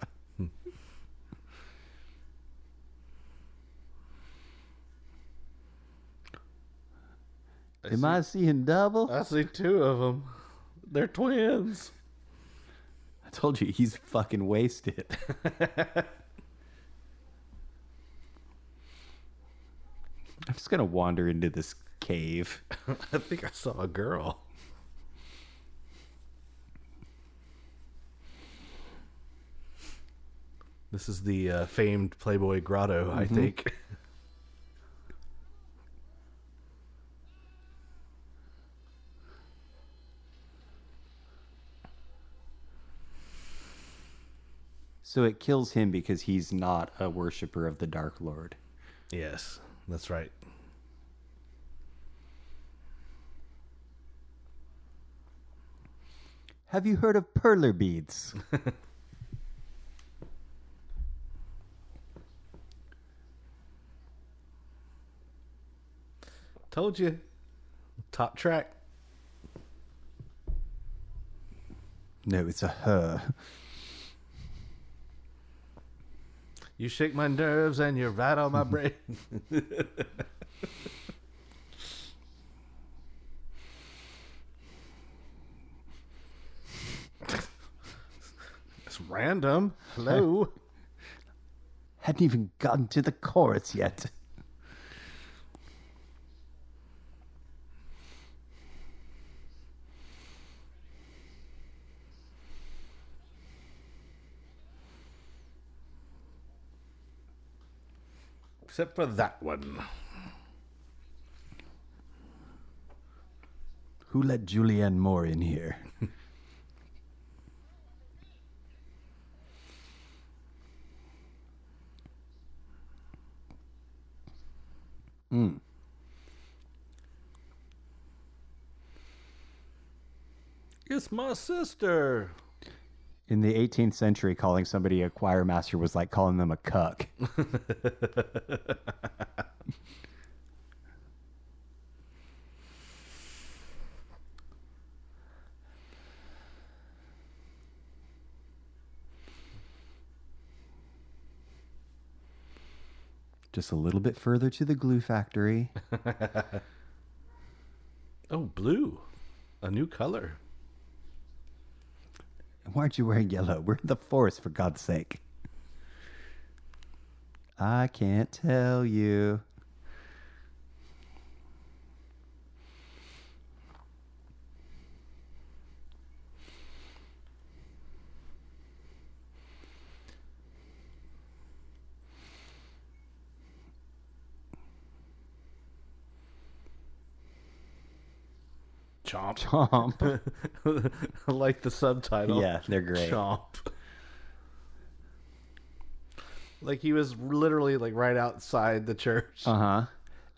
Speaker 2: Am I seeing double?
Speaker 3: I see two of them. They're twins.
Speaker 2: I told you he's fucking wasted. I'm just gonna wander into this cave.
Speaker 3: I think I saw a girl. This is the uh, famed Playboy Grotto, I think.
Speaker 2: So it kills him because he's not a worshiper of the Dark Lord.
Speaker 3: yes, that's right.
Speaker 2: Have you heard of perler beads?
Speaker 3: Told you. Top track.
Speaker 2: no, it's a her.
Speaker 3: You shake my nerves and you rattle my brain. it's random. Hello.
Speaker 2: Hadn't even gotten to the chorus yet.
Speaker 3: Except for that one.
Speaker 2: Who let Julianne Moore in here? Hmm.
Speaker 3: It's my sister.
Speaker 2: In the 18th century, calling somebody a choir master was like calling them a cuck. Just a little bit further to the glue factory.
Speaker 3: Oh, blue. A new color.
Speaker 2: Why aren't you wearing yellow? We're in the forest, for God's sake. I can't tell you.
Speaker 3: Chomp. I like the subtitle.
Speaker 2: Yeah, they're great.
Speaker 3: Chomp. Like he was literally like right outside the church.
Speaker 2: Uh huh.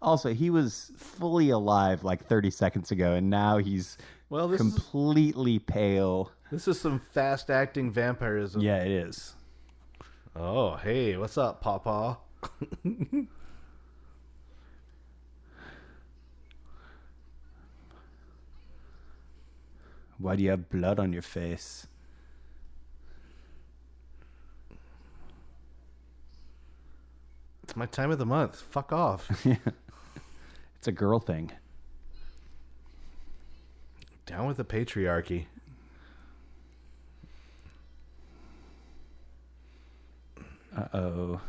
Speaker 2: Also, he was fully alive like 30 seconds ago, and now he's
Speaker 3: Well, this is
Speaker 2: completely pale.
Speaker 3: this is some fast acting vampirism.
Speaker 2: Yeah, it is.
Speaker 3: Oh, hey, what's up, Papa?
Speaker 2: Why do you have blood on your face?
Speaker 3: It's my time of the month. Fuck off.
Speaker 2: It's a girl thing.
Speaker 3: Down with the patriarchy.
Speaker 2: Uh oh.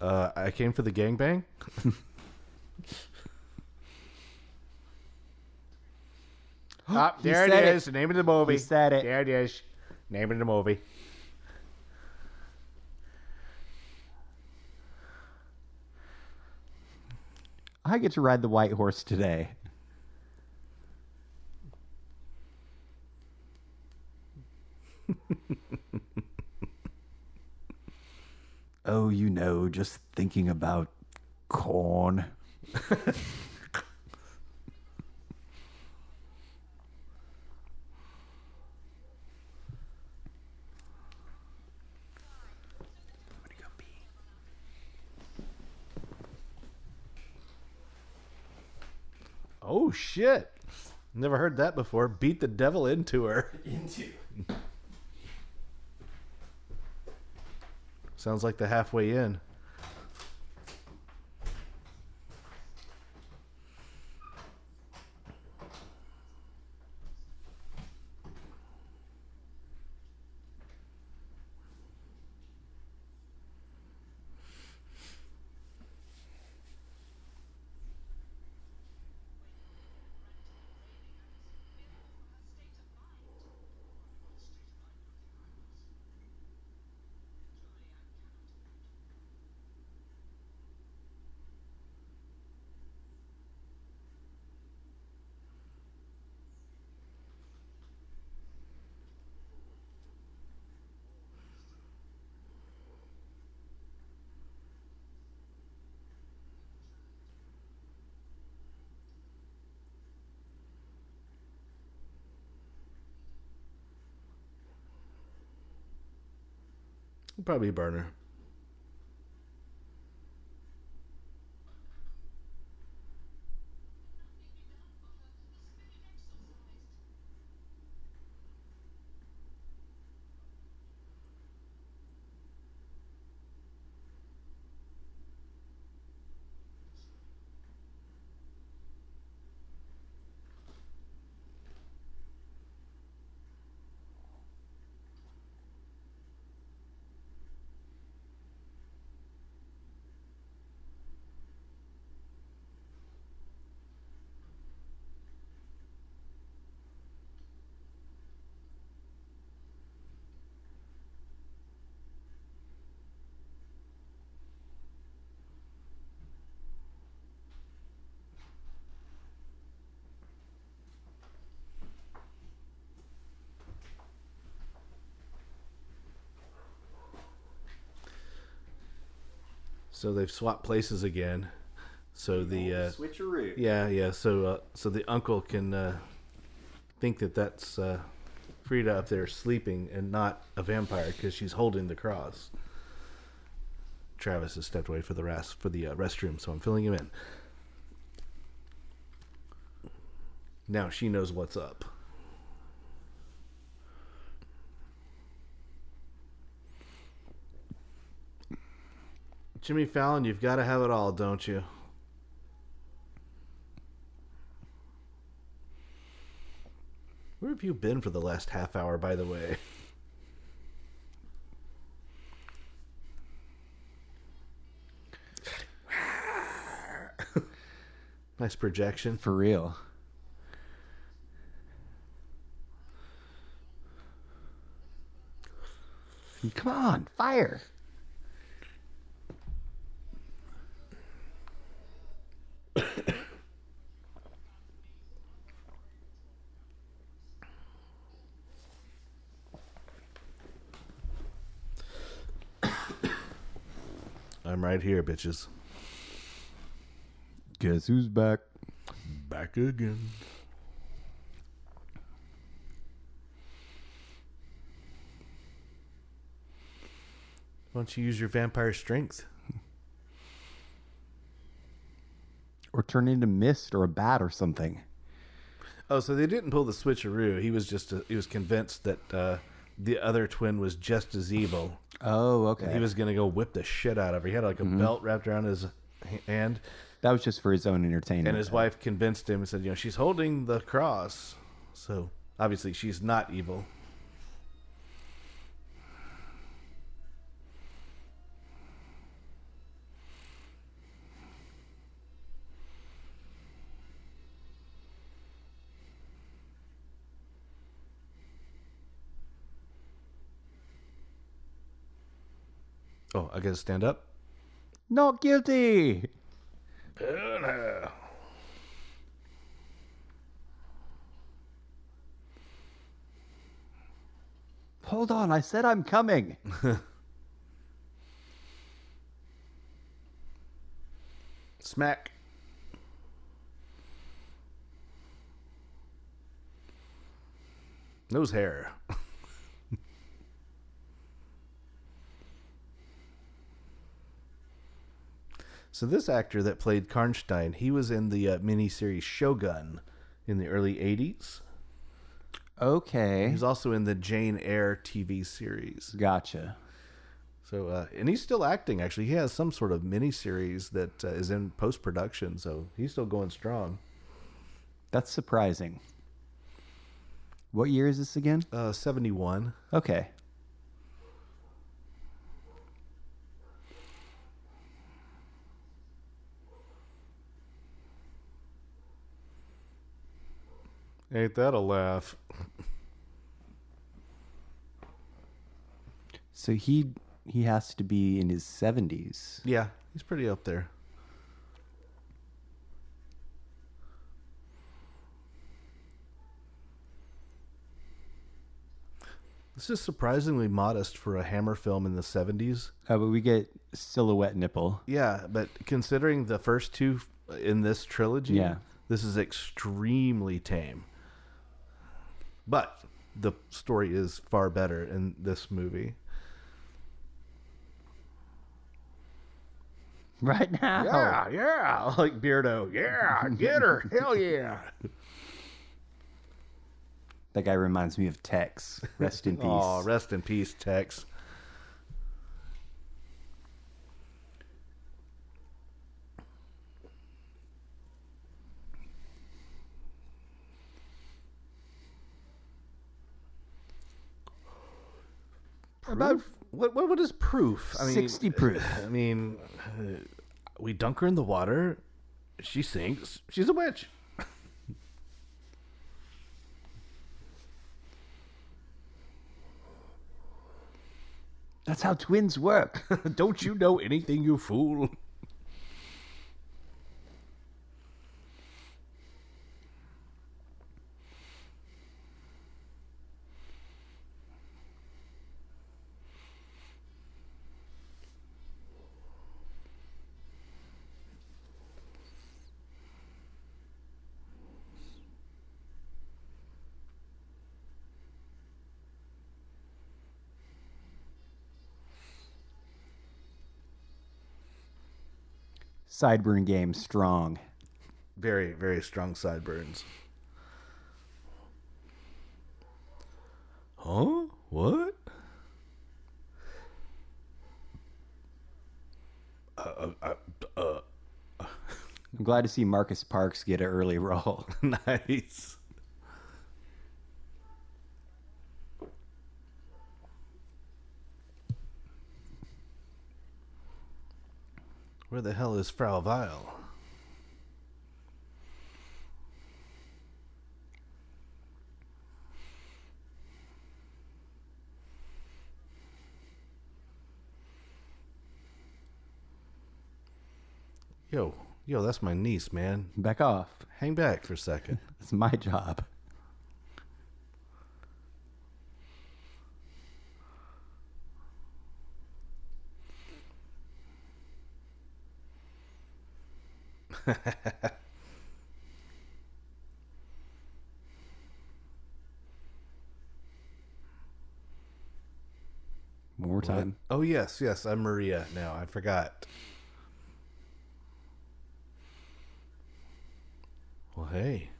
Speaker 3: Uh, I came for the gangbang.
Speaker 2: He
Speaker 3: there it
Speaker 2: it.
Speaker 3: is. The name of the movie.
Speaker 2: He said it.
Speaker 3: There it is. Name of the movie.
Speaker 2: I get to ride the white horse today. oh, you know, just thinking about corn.
Speaker 3: Oh shit! Never heard that before. Beat the devil into her.
Speaker 2: Into.
Speaker 3: Sounds like the Halfway Inn. Probably a burner. So they've swapped places again. So the uh,
Speaker 2: Switcheroo.
Speaker 3: yeah yeah so uh, so the uncle can uh, think that that's uh, Frieda up there sleeping and not a vampire because she's holding the cross. Travis has stepped away for the rest for the uh, restroom, so I'm filling him in. Now she knows what's up. Jimmy Fallon, you've got to have it all, don't you? Where have you been for the last half hour, by the way? nice projection.
Speaker 2: For real. Come on, fire.
Speaker 3: I'm right here, bitches.
Speaker 2: Guess who's back?
Speaker 3: Back again. Why don't you use your vampire strength?
Speaker 2: Or turn into mist or a bat or something.
Speaker 3: Oh, so they didn't pull the switcheroo. He was just he was convinced that uh, the other twin was just as evil.
Speaker 2: Oh, okay.
Speaker 3: He was gonna go whip the shit out of her. He had like a mm-hmm. belt wrapped around his hand,
Speaker 2: that was just for his own entertainment.
Speaker 3: and his wife convinced him and said, "You know, she's holding the cross, so obviously she's not evil." Oh, I gotta stand up.
Speaker 2: Not guilty. Hold on, I said I'm coming.
Speaker 3: Smack. Nose hair. so this actor that played Karnstein, he was in the uh, miniseries Shogun in the early 80s.
Speaker 2: Okay.
Speaker 3: He's also in the Jane Eyre TV series.
Speaker 2: Gotcha.
Speaker 3: So, uh, and he's still acting. Actually, he has some sort of miniseries that uh, is in post production. So he's still going strong.
Speaker 2: That's surprising. What year is this again?
Speaker 3: Uh, Seventy-one.
Speaker 2: Okay.
Speaker 3: Ain't that a laugh?
Speaker 2: So he he has to be in his 70s.
Speaker 3: Yeah, he's pretty up there. This is surprisingly modest for a Hammer film in the 70s.
Speaker 2: Uh, but we get silhouette nipple.
Speaker 3: Yeah, but considering the first two in this trilogy,
Speaker 2: Yeah.
Speaker 3: this is extremely tame. But the story is far better in this movie.
Speaker 2: Right now.
Speaker 3: yeah, yeah. like Beardo. Yeah, get her. Hell yeah.
Speaker 2: That guy reminds me of Tex. Rest in peace.
Speaker 3: Oh, rest in peace, Tex. About what? What? What is proof? I mean,
Speaker 2: 60 proof.
Speaker 3: I mean, uh, we dunk her in the water. She sinks. She's a witch.
Speaker 2: That's how twins work.
Speaker 3: Don't you know anything, you fool?
Speaker 2: Sideburn game strong.
Speaker 3: Very, very strong sideburns. Huh? What?
Speaker 2: I'm glad to see Marcus Parks get an early role.
Speaker 3: nice. Where the hell is Frau Weil? Yo, yo, that's my niece, man.
Speaker 2: Back off.
Speaker 3: Hang back for a second.
Speaker 2: It's my job. One more time.
Speaker 3: Oh yes, yes, I'm Maria now. I forgot. Well, hey.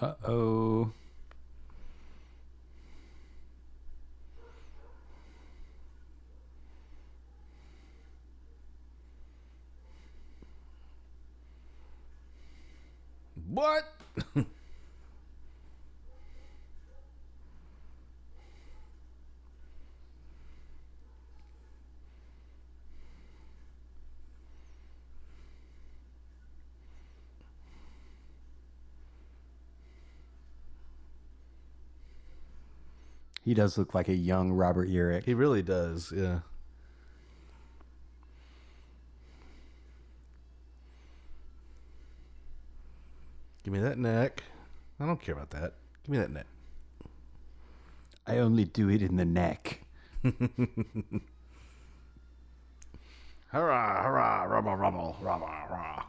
Speaker 2: Uh oh.
Speaker 3: What?
Speaker 2: He does look like a young Robert Urich.
Speaker 3: He really does, yeah. Give me that neck. I don't care about that. Give me that neck.
Speaker 2: I only do it in the neck.
Speaker 3: Hurrah, hurrah, rubble, rubble, rubble, rubble.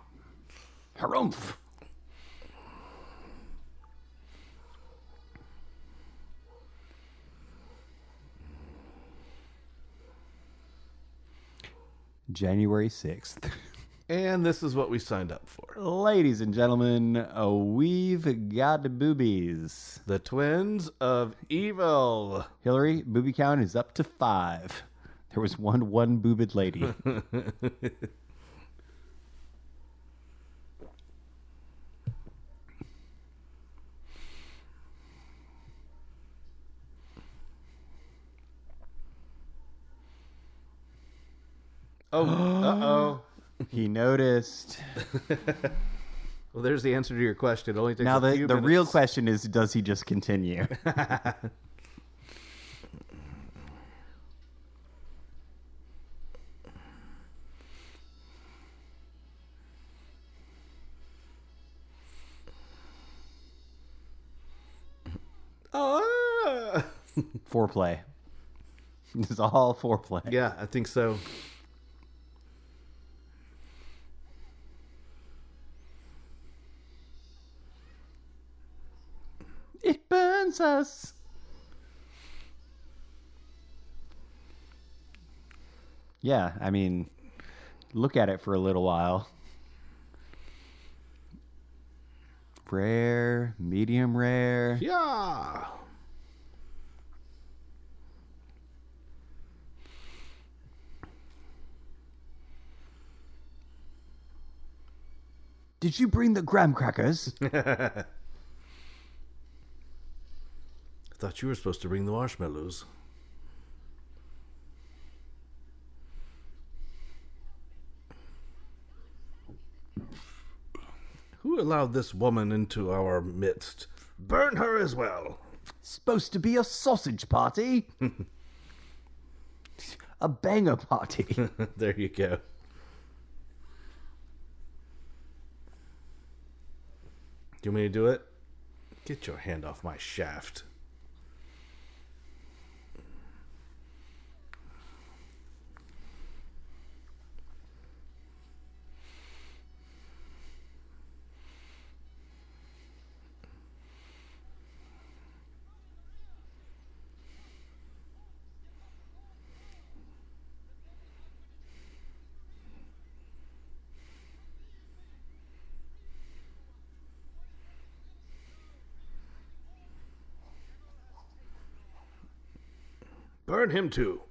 Speaker 2: Harumph. January 6th.
Speaker 3: And this is what we signed up for.
Speaker 2: Ladies and gentlemen, uh, we've got boobies.
Speaker 3: The Twins of Evil.
Speaker 2: Hillary, booby count is up to five. There was one one boobed lady.
Speaker 3: Oh, uh oh.
Speaker 2: he noticed.
Speaker 3: Well, there's the answer to your question. It only takes
Speaker 2: Now
Speaker 3: a
Speaker 2: the the
Speaker 3: minutes.
Speaker 2: real question is, does he just continue?
Speaker 3: Ah!
Speaker 2: foreplay. It's all foreplay.
Speaker 3: Yeah, I think so.
Speaker 2: It burns us. Yeah, I mean, look at it for a little while. Rare, medium rare.
Speaker 3: Yeah.
Speaker 2: Did you bring the graham crackers?
Speaker 3: I thought you were supposed to bring the marshmallows. Who allowed this woman into our midst? Burn her as well.
Speaker 2: Supposed to be a sausage party. a banger party.
Speaker 3: there you go. Do you want me to do it? Get your hand off my shaft. Burn him too.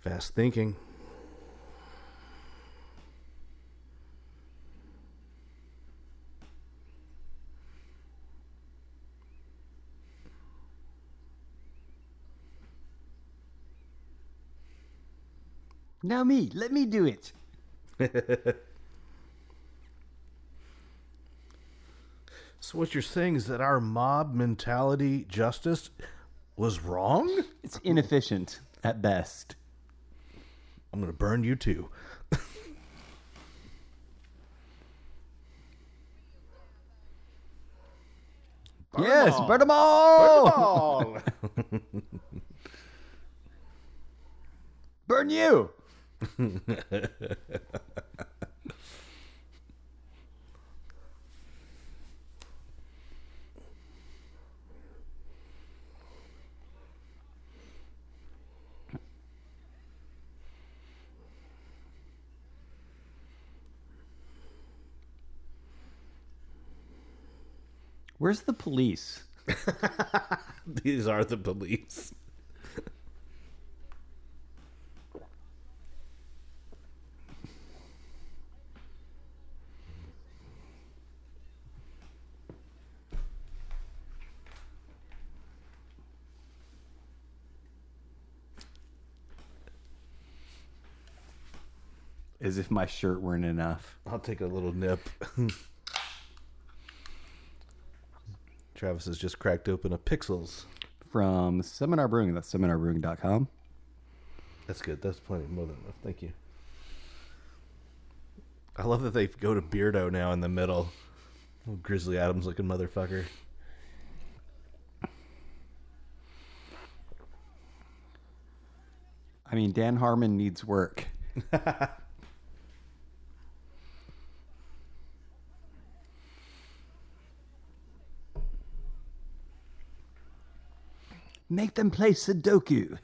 Speaker 3: Fast thinking.
Speaker 2: now me, let me do it.
Speaker 3: So what you're saying is that our mob mentality justice was wrong?
Speaker 2: It's inefficient at best.
Speaker 3: I'm going to burn you too.
Speaker 2: burn yes, them burn them all.
Speaker 3: Burn, them all.
Speaker 2: burn you. Where's the police?
Speaker 3: These are the police.
Speaker 2: As if my shirt weren't enough.
Speaker 3: I'll take a little nip. Travis has just cracked open a Pixels.
Speaker 2: From Seminar Brewing. That's seminarbrewing.com.
Speaker 3: That's good. That's plenty more than enough. Thank you. I love that they go to Beardo now in the middle. Little Grizzly Adams looking motherfucker.
Speaker 2: I mean, Dan Harmon needs work. Make them play Sudoku.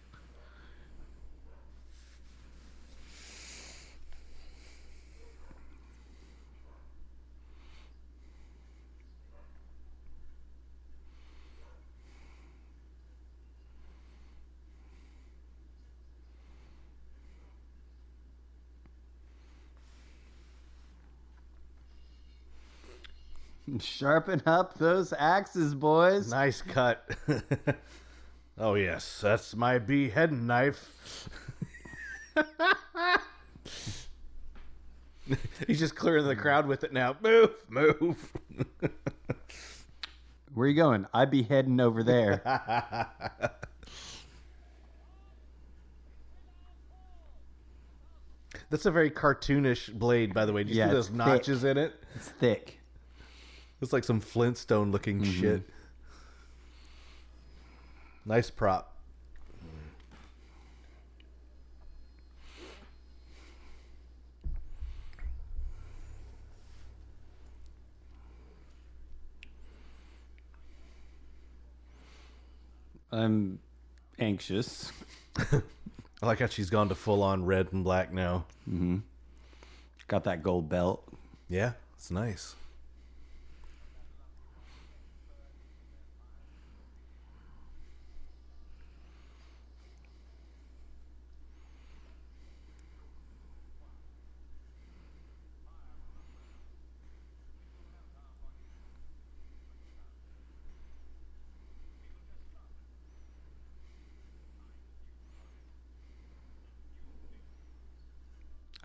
Speaker 2: Sharpen up those axes, boys.
Speaker 3: Nice cut. oh yes, that's my beheading knife. He's just clearing the crowd with it now. Move, move.
Speaker 2: Where are you going? I'd be heading over there.
Speaker 3: That's a very cartoonish blade, by the way. Do you
Speaker 2: Yeah,
Speaker 3: see
Speaker 2: it's
Speaker 3: those notches in it?
Speaker 2: it's thick.
Speaker 3: It's like some Flintstone looking mm-hmm. shit. Nice prop.
Speaker 2: I'm anxious.
Speaker 3: I like how she's gone to full on red and black now. Mm-hmm.
Speaker 2: Got that gold belt.
Speaker 3: Yeah, it's nice.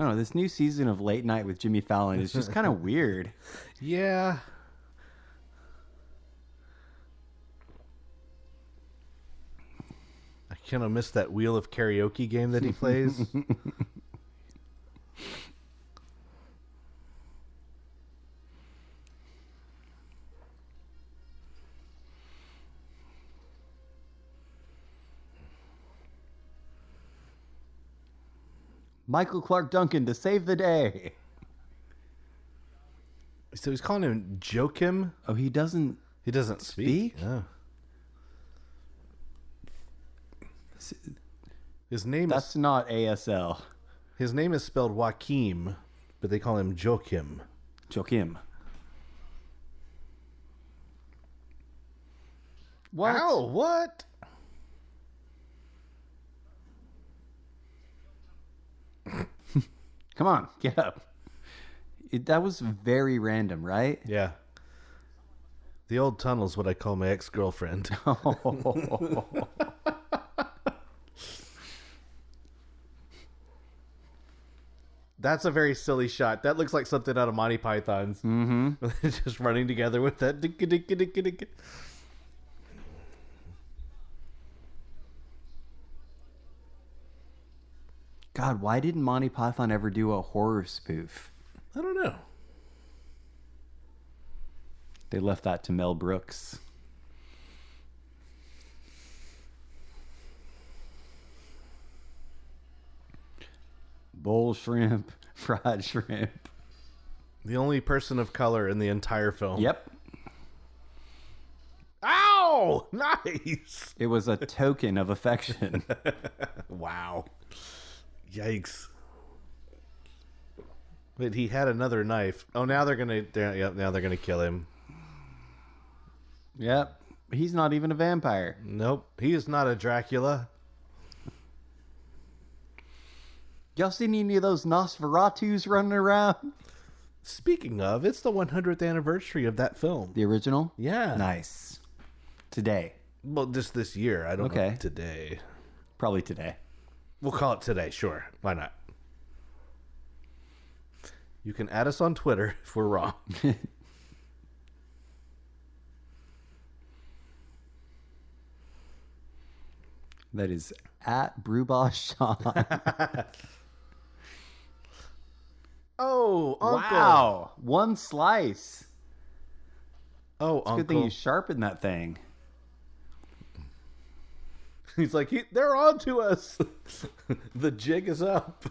Speaker 2: I don't know. This new season of Late Night with Jimmy Fallon is just kind of weird.
Speaker 3: Yeah. I kind of miss that wheel of karaoke game that he plays.
Speaker 2: Michael Clarke Duncan to save the day.
Speaker 3: so he's calling him Joachim.
Speaker 2: Oh, he doesn't.
Speaker 3: He doesn't speak.
Speaker 2: Speak?
Speaker 3: His name
Speaker 2: That's
Speaker 3: is
Speaker 2: not ASL.
Speaker 3: his name is spelled Joachim, but they call him Joachim.
Speaker 2: Joachim. What?
Speaker 3: Ow, what?
Speaker 2: Come on, get up. It, that was very random, right?
Speaker 3: Yeah. The old tunnel's what I call my ex girlfriend. That's a very silly shot. That looks like something out of Monty Python's. Mm-hmm. Just running together with that.
Speaker 2: God, why didn't Monty Python ever do a horror spoof?
Speaker 3: I don't know.
Speaker 2: They left that to Mel Brooks. Bowl shrimp, fried shrimp.
Speaker 3: The only person of color in the entire film.
Speaker 2: Yep.
Speaker 3: Ow! Nice!
Speaker 2: It was a token of affection.
Speaker 3: wow. Yikes. But he had another knife. Oh, now they're gonna. They're, yep, now they're gonna kill him.
Speaker 2: yep. He's not even a vampire.
Speaker 3: Nope, he is not a Dracula.
Speaker 2: Y'all seen any of those Nosferatus running around?
Speaker 3: Speaking of, it's the 100th anniversary of that film.
Speaker 2: The original?
Speaker 3: Yeah.
Speaker 2: Nice. Today.
Speaker 3: Well, just this year. I don't know
Speaker 2: Okay.
Speaker 3: today.
Speaker 2: Probably today.
Speaker 3: We'll call it today. Sure. Why not? You can add us on Twitter if we're wrong.
Speaker 2: That is at Brewboss Sean.
Speaker 3: Oh, Uncle.
Speaker 2: wow. One slice.
Speaker 3: Oh,
Speaker 2: Good
Speaker 3: Uncle.
Speaker 2: thing you sharpened that thing.
Speaker 3: He's like, he, they're on to us. the jig is up.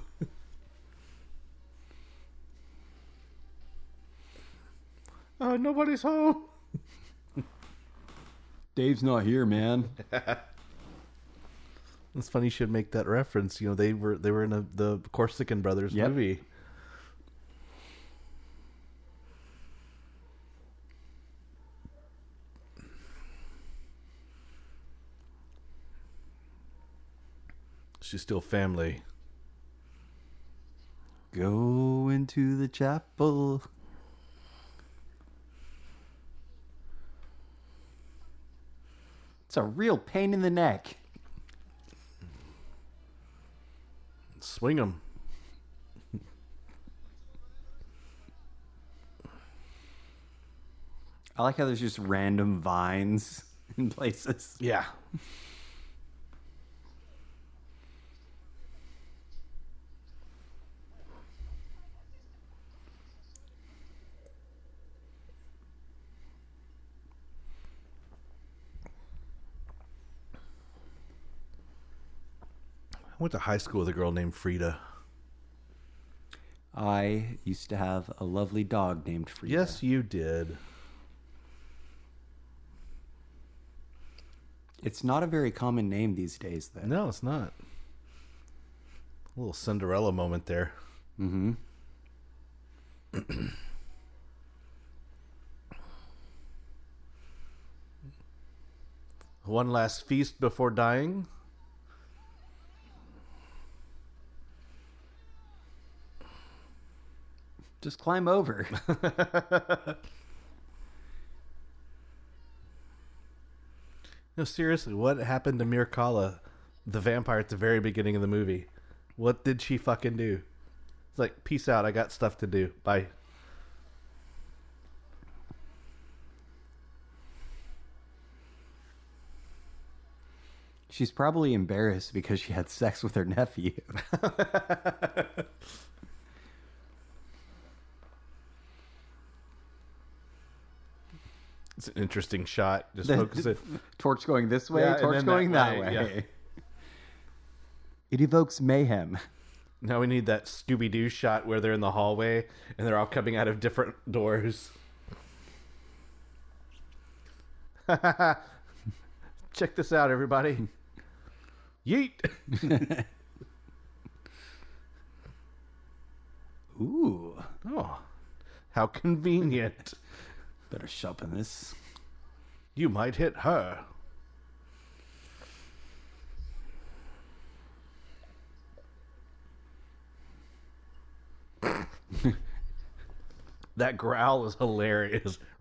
Speaker 3: oh, nobody's home.
Speaker 2: Dave's not here, man.
Speaker 3: It's funny you should make that reference. You know, they were they were in a, the Corsican Brothers
Speaker 2: Yep.
Speaker 3: movie. She's still family.
Speaker 2: Go into the chapel. It's a real pain in the neck.
Speaker 3: Swing them.
Speaker 2: I like how there's just random vines in places.
Speaker 3: Yeah. Went to high school with a girl named Frida.
Speaker 2: I used to have a lovely dog named Frida.
Speaker 3: Yes, you did.
Speaker 2: It's not a very common name these days, though.
Speaker 3: No, it's not. A little Cinderella moment there.
Speaker 2: Mm-hmm.
Speaker 3: One last feast before dying.
Speaker 2: Just climb over.
Speaker 3: No, seriously, what happened to Mircalla, the vampire at the very beginning of the movie? What did she fucking do? It's like, peace out, I got stuff to do. Bye.
Speaker 2: She's probably embarrassed because she had sex with her nephew.
Speaker 3: It's an interesting shot. Just
Speaker 2: The-
Speaker 3: focus it.
Speaker 2: Torch going this way,
Speaker 3: Yeah,
Speaker 2: torch going
Speaker 3: that
Speaker 2: that,
Speaker 3: way,
Speaker 2: way.
Speaker 3: yeah.
Speaker 2: It evokes mayhem.
Speaker 3: Now we need that Scooby Doo shot where they're in the hallway and they're all coming out of different doors. Check this out, everybody. Yeet.
Speaker 2: Ooh,
Speaker 3: Oh, how convenient.
Speaker 2: Better sharpen this.
Speaker 3: You might hit her. that growl is hilarious.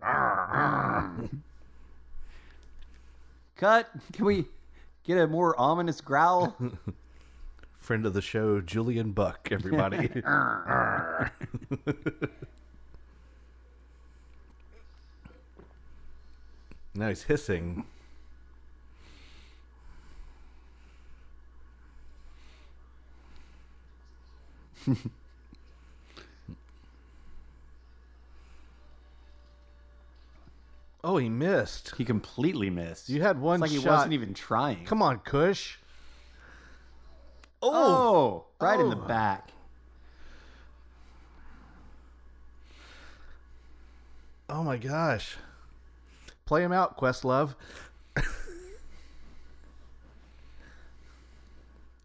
Speaker 2: Cut. Can we get a more ominous growl?
Speaker 3: Friend of the show, Julian Buck, everybody. Now he's hissing. oh, he missed.
Speaker 2: He completely missed.
Speaker 3: You had one
Speaker 2: it's like
Speaker 3: shot.
Speaker 2: he wasn't even trying.
Speaker 3: Come on, Kush.
Speaker 2: Oh, oh right oh. in the
Speaker 3: oh.
Speaker 2: back.
Speaker 3: Oh my gosh. Play him out, Questlove.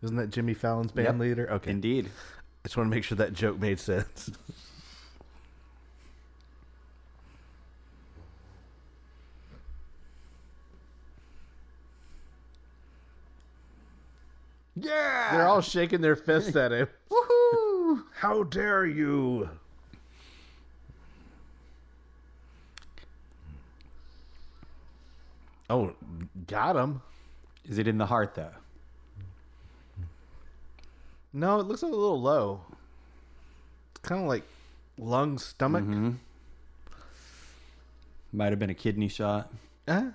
Speaker 3: Isn't that Jimmy Fallon's band
Speaker 2: Yep.
Speaker 3: leader? Okay.
Speaker 2: Indeed.
Speaker 3: I just want to make sure that joke made sense.
Speaker 2: Yeah.
Speaker 3: They're all shaking their fists at him. Woohoo! How dare you? Oh, got him.
Speaker 2: Is it in the heart though?
Speaker 3: No, it looks a little low. It's kind of like lung, stomach.
Speaker 2: Might have been a kidney shot.
Speaker 3: Eh?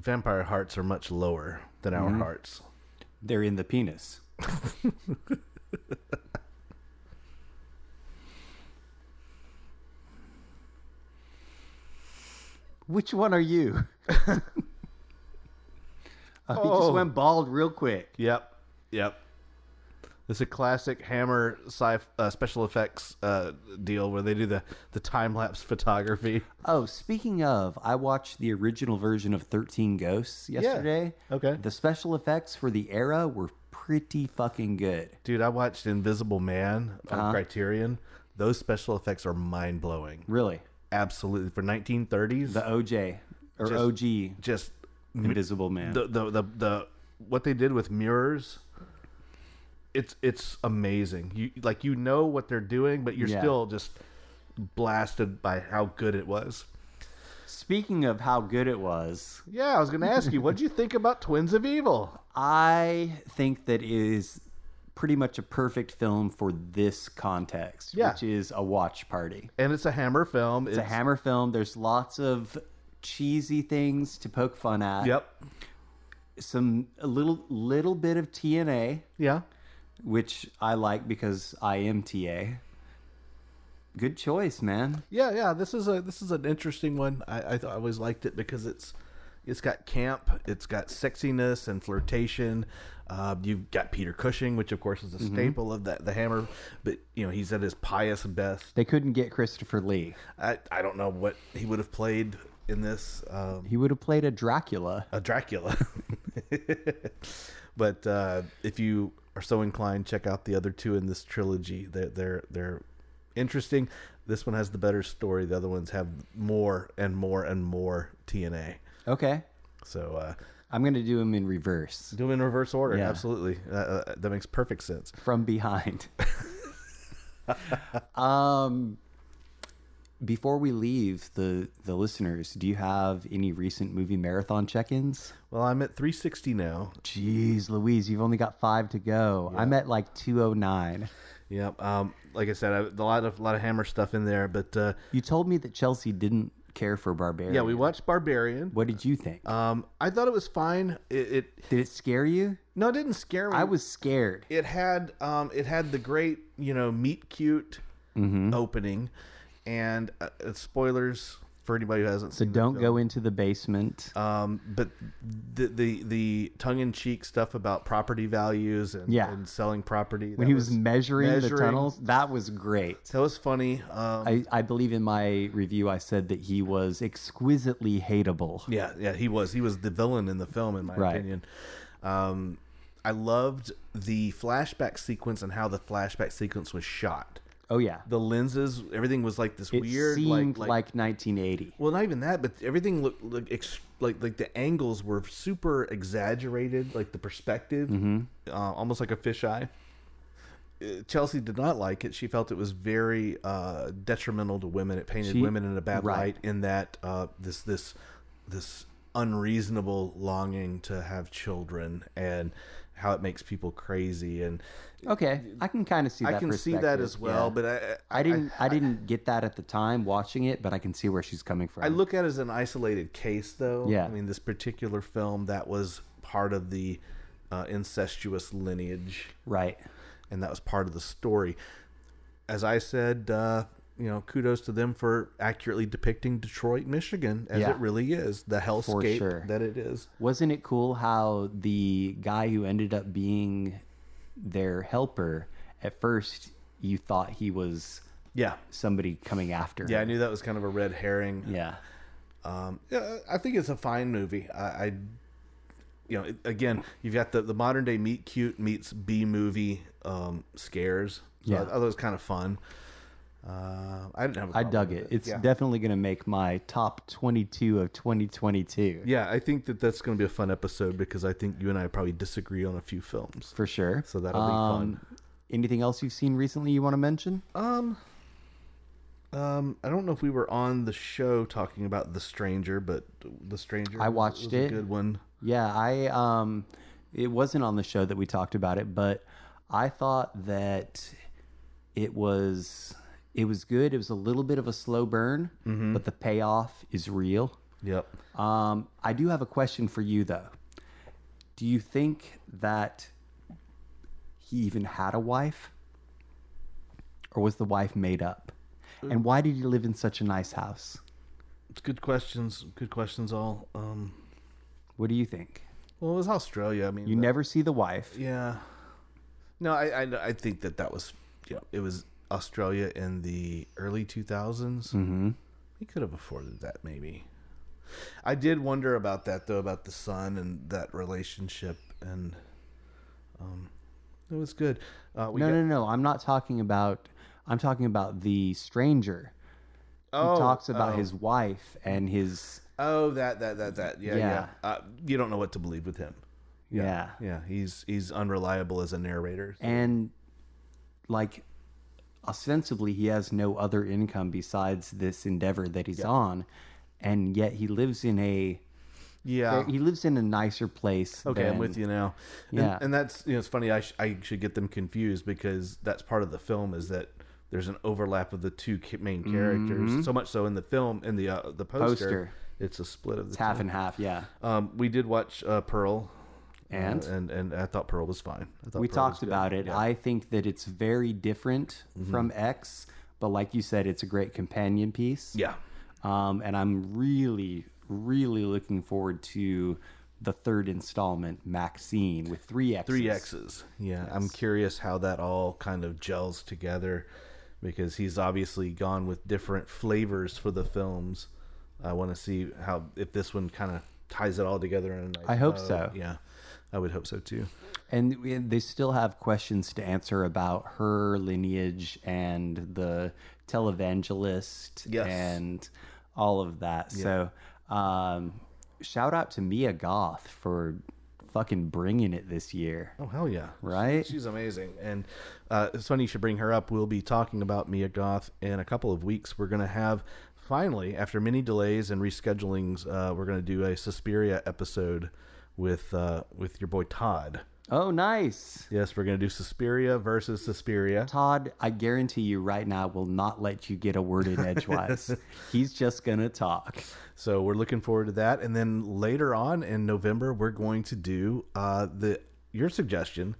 Speaker 3: Vampire hearts are much lower than our hearts.
Speaker 2: They're in the penis. Which one are you? oh, He
Speaker 3: Oh.
Speaker 2: just went bald real quick.
Speaker 3: Yep. Yep. It's a classic Hammer sci uh, special effects uh, deal where they do the, the time lapse photography.
Speaker 2: Oh, speaking of, I watched the original version of 13 Ghosts yesterday.
Speaker 3: Okay.
Speaker 2: The special effects for the era were pretty fucking good.
Speaker 3: Dude, I watched Invisible Man on
Speaker 2: Uh-huh.
Speaker 3: Criterion. Those special effects are mind blowing.
Speaker 2: Really.
Speaker 3: Absolutely. For 1930s,
Speaker 2: The OJ or
Speaker 3: Just-
Speaker 2: OG
Speaker 3: just
Speaker 2: Invisible Man.
Speaker 3: the, the the the what they did with mirrors it's it's amazing you like you know what they're doing but you're
Speaker 2: Yeah.
Speaker 3: still just blasted by how good it was
Speaker 2: Speaking of how good it was,
Speaker 3: yeah i was gonna ask you what did you think about twins of evil
Speaker 2: I think that is pretty much a perfect film for this context,
Speaker 3: Yeah.
Speaker 2: which is a watch party.
Speaker 3: and it's a hammer film
Speaker 2: It's a Hammer film. There's lots of cheesy things to poke fun at.
Speaker 3: yep
Speaker 2: Some a little little bit of TNA,
Speaker 3: yeah
Speaker 2: which I like because I am TA. Good choice, man.
Speaker 3: yeah yeah this is a this is an interesting one i i, I always liked it because it's it's got camp it's got sexiness and flirtation uh, you've got Peter Cushing, which of course is a staple of that the Hammer, but you know he's at his pious best.
Speaker 2: They couldn't get Christopher Lee.
Speaker 3: I, I don't know what he would have played in this um,
Speaker 2: He would have played a Dracula.
Speaker 3: a Dracula. but uh, if you are so inclined, check out the other two in this trilogy. They're they're they're interesting. This one has the better story. The other ones have more and more and more TNA.
Speaker 2: Okay.
Speaker 3: So uh,
Speaker 2: I'm going to do them in reverse
Speaker 3: do them in reverse order.
Speaker 2: Yeah.
Speaker 3: Absolutely, uh, uh, that makes perfect sense.
Speaker 2: from behind. um, before we leave the the listeners, do you have any recent movie marathon check-ins?
Speaker 3: Well, I'm at 360 now.
Speaker 2: Jeez, Louise, you've only got five to go. I'm at like 209.
Speaker 3: Yep. Um, like I said, I, a lot of a lot of Hammer stuff in there, but uh,
Speaker 2: You told me that Chelsea didn't care for Barbarian.
Speaker 3: yeah, we watched Barbarian.
Speaker 2: What did you think?
Speaker 3: Um, I thought it was fine. It, it
Speaker 2: Did it scare you?
Speaker 3: no, it didn't scare me.
Speaker 2: I was scared.
Speaker 3: It had um, it had the great you know meet cute
Speaker 2: Mm-hmm.
Speaker 3: opening, and uh, uh, spoilers for anybody who hasn't
Speaker 2: So
Speaker 3: seen. the
Speaker 2: don't go into the basement.
Speaker 3: Um, but the the the tongue in cheek stuff about property values and,
Speaker 2: Yeah.
Speaker 3: and selling property
Speaker 2: when he was, measuring, the tunnels, that was great.
Speaker 3: that was funny. Um,
Speaker 2: I, I believe in my review I said that he was exquisitely hateable.
Speaker 3: Yeah, yeah, he was. He was the villain in the film, in my
Speaker 2: Right.
Speaker 3: opinion. Um, I loved the flashback sequence and how the flashback sequence was shot.
Speaker 2: Oh yeah.
Speaker 3: The lenses, everything was like this
Speaker 2: It
Speaker 3: weird,
Speaker 2: seemed
Speaker 3: like,
Speaker 2: like,
Speaker 3: like,
Speaker 2: 1980.
Speaker 3: well, not even that, but everything looked like ex- like like the angles were super exaggerated, like the perspective,
Speaker 2: Mm-hmm.
Speaker 3: uh, almost like a fisheye. Uh, Chelsea did not like it. She felt it was very uh, detrimental to women. It painted
Speaker 2: She-
Speaker 3: women in a bad
Speaker 2: right.
Speaker 3: light. In that uh, this this this unreasonable longing to have children and how it makes people crazy. And
Speaker 2: Okay, I can kind of see that.
Speaker 3: I can see that as well.
Speaker 2: yeah.
Speaker 3: But I,
Speaker 2: I didn't I, didn't get that at the time watching it, but I can see where she's coming from.
Speaker 3: I look at it as an isolated case, though.
Speaker 2: Yeah.
Speaker 3: I mean, this particular film that was part of the uh, incestuous lineage,
Speaker 2: right.
Speaker 3: and that was part of the story. As I said, uh, you know, kudos to them for accurately depicting Detroit, Michigan, as
Speaker 2: Yeah.
Speaker 3: it really is, the hellscape
Speaker 2: sure.
Speaker 3: that it is.
Speaker 2: Wasn't it cool how the guy who ended up being their helper at first you thought he was
Speaker 3: Yeah.
Speaker 2: somebody coming after.
Speaker 3: Yeah, I knew that was kind of a red herring.
Speaker 2: Yeah.
Speaker 3: Um, yeah, I think it's a fine movie. I, I you know, again, you've got the, the modern day meet cute meets B movie um, scares. So
Speaker 2: Yeah.
Speaker 3: I, I thought it was kind of fun. Uh, I didn't have. a
Speaker 2: I dug
Speaker 3: with
Speaker 2: it. It's
Speaker 3: yeah.
Speaker 2: definitely going to make my top 22 of 2022.
Speaker 3: Yeah, I think that that's going to be a fun episode because I think you and I probably disagree on a few films.
Speaker 2: For sure.
Speaker 3: So that'll be fun.
Speaker 2: Um, Anything else you've seen recently you want to mention?
Speaker 3: Um, um, I don't know if we were on the show talking about The Stranger, but The Stranger.
Speaker 2: I watched
Speaker 3: was
Speaker 2: it.
Speaker 3: A good one.
Speaker 2: Yeah, I um it wasn't on the show that we talked about it, but I thought that it was it was good. It was a little bit of a slow burn,
Speaker 3: Mm-hmm.
Speaker 2: but the payoff is real.
Speaker 3: Yep.
Speaker 2: Um, I do have a question for you though. Do you think that he even had a wife? Or was the wife made up? And why did he live in such a nice house?
Speaker 3: It's good questions. Good questions, all. Um,
Speaker 2: What do you think?
Speaker 3: well, it was Australia. I mean,
Speaker 2: You
Speaker 3: that-
Speaker 2: never see the wife.
Speaker 3: Yeah. No, I, I I think that that was you know it was Australia in the early 2000s.
Speaker 2: Mm-hmm.
Speaker 3: He could have afforded that, maybe. I did wonder about that though, about the son and that relationship, and um, it was good. Uh, we
Speaker 2: no,
Speaker 3: got-
Speaker 2: no, no. I'm not talking about. I'm talking about the stranger.
Speaker 3: Oh,
Speaker 2: he talks about
Speaker 3: oh.
Speaker 2: his wife and his.
Speaker 3: Oh, that that that that yeah yeah.
Speaker 2: Yeah.
Speaker 3: Uh, you don't know what to believe with him.
Speaker 2: Yeah.
Speaker 3: Yeah, he's he's unreliable as a narrator.
Speaker 2: And, like, ostensibly, he has no other income besides this endeavor that he's on, and yet he lives in a.
Speaker 3: yeah.
Speaker 2: He lives in a nicer place.
Speaker 3: Okay, I'm with you now. And,
Speaker 2: Yeah.
Speaker 3: and that's you know it's funny. I sh- I should get them confused because that's part of the film is that there's an overlap of the two main characters. So much so in the film in the uh, the poster,
Speaker 2: Mm-hmm. Poster.
Speaker 3: it's a split of the
Speaker 2: It's half and half. Yeah.
Speaker 3: Um, we did watch uh, Pearl, uh,
Speaker 2: And?
Speaker 3: and and I thought Pearl was fine.
Speaker 2: We
Speaker 3: Pearl
Speaker 2: talked about it.
Speaker 3: Yeah. Mm-hmm.
Speaker 2: I think that it's very different from X, but like you said, it's a great companion piece.
Speaker 3: yeah.
Speaker 2: Um, and I'm really, really looking forward to the third installment, Maxine, with three X's.
Speaker 3: Three X's. Yeah, I'm curious how that all kind of gels together because he's obviously gone with different flavors for the films. I want to see how if this one kind of ties it all together in a nice
Speaker 2: I hope
Speaker 3: bow.
Speaker 2: so.
Speaker 3: Yeah, I would hope so too.
Speaker 2: And they still have questions to answer about her lineage and the televangelist
Speaker 3: Yes.
Speaker 2: and all of that. So, um, shout out to Mia Goth for fucking bringing it this year.
Speaker 3: Oh hell yeah!
Speaker 2: Right?
Speaker 3: She- she's amazing, and uh, it's funny you should bring her up. We'll be talking about Mia Goth in a couple of weeks. We're going to have finally, after many delays and reschedulings, uh, we're going to do a Suspiria episode with uh, with your boy Todd.
Speaker 2: Oh, nice.
Speaker 3: Yes, we're going to do Suspiria versus Suspiria.
Speaker 2: Todd, I guarantee you right now will not let you get a word in edgewise. He's just gonna talk.
Speaker 3: So we're looking forward to that. And then later on in November, we're going to do uh, the your suggestion.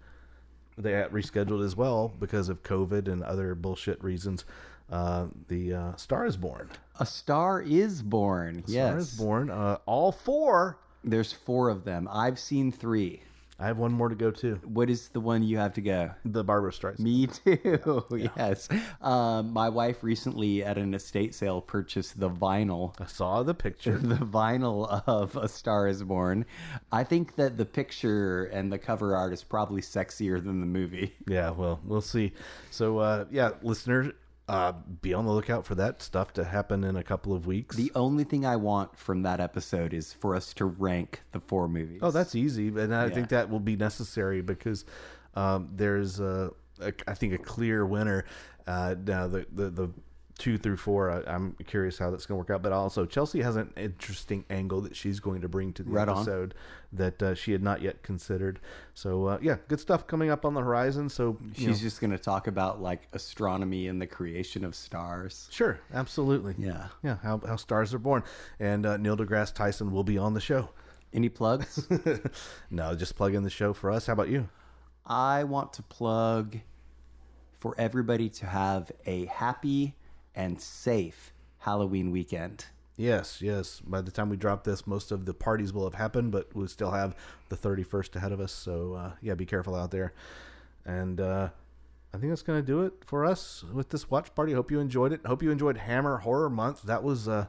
Speaker 3: They got rescheduled as well because of COVID and other bullshit reasons. Uh, the uh, Star is Born.
Speaker 2: A star is born. yes.
Speaker 3: Star is Born. Uh, all four.
Speaker 2: There's four of them. I've seen three.
Speaker 3: I have one more to go too.
Speaker 2: What is the one you have to go?
Speaker 3: The Barbara Streisand.
Speaker 2: Me too. Yes. Um, my wife recently at an estate sale purchased the vinyl.
Speaker 3: I saw the picture.
Speaker 2: The vinyl of A Star is Born. I think that the picture and the cover art is probably sexier than the movie.
Speaker 3: Yeah, well, we'll see. So, uh, yeah, listeners, uh, be on the lookout for that stuff to happen in a couple of weeks.
Speaker 2: The only thing I want from that episode is for us to rank the four movies.
Speaker 3: Oh, that's easy, and I
Speaker 2: Yeah.
Speaker 3: think that will be necessary because um, there's a, a, I think a clear winner. Uh, now the, the the two through four, I, I'm curious how that's going to work out. But also, Chelsea has an interesting angle that she's going to bring to the
Speaker 2: Right on.
Speaker 3: episode that uh, she had not yet considered. So uh, yeah, good stuff coming up on the horizon. So
Speaker 2: She's
Speaker 3: know,
Speaker 2: just going to talk about like astronomy and the creation of stars.
Speaker 3: sure, absolutely,
Speaker 2: Yeah.
Speaker 3: yeah. How how stars are born, and uh, Neil deGrasse Tyson will be on the show.
Speaker 2: Any plugs?
Speaker 3: no, just plug in the show for us. How about you?
Speaker 2: I want to plug for everybody to have a happy and safe Halloween weekend.
Speaker 3: Yes, yes. By the time we drop this, most of the parties will have happened, but we still have the 31st ahead of us. So, uh, yeah, be careful out there. And uh, I think that's going to do it for us with this watch party. Hope you enjoyed it. Hope you enjoyed Hammer Horror Month. That was uh,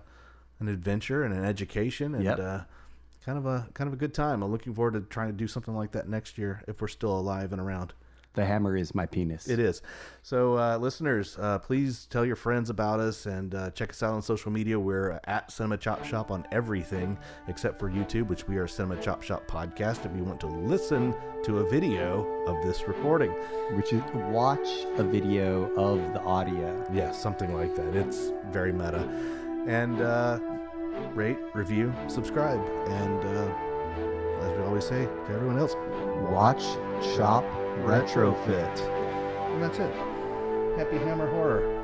Speaker 3: an adventure and an education and
Speaker 2: Yep.
Speaker 3: uh, kind of a kind of a good time. I'm looking forward to trying to do something like that next year if we're still alive and around.
Speaker 2: The hammer is my penis.
Speaker 3: It is. So, uh, listeners, uh, please tell your friends about us and uh, check us out on social media. We're at Cinema Chop Shop on everything except for YouTube, which we are Cinema Chop Shop Podcast. If you want to listen to a video of this recording,
Speaker 2: Which is watch a video of the audio.
Speaker 3: yeah, something like that. It's very meta. And uh, rate, review, subscribe. And uh, as we always say to everyone else,
Speaker 2: Watch, shop, retrofit.
Speaker 3: and that's it. Happy Hammer Horror.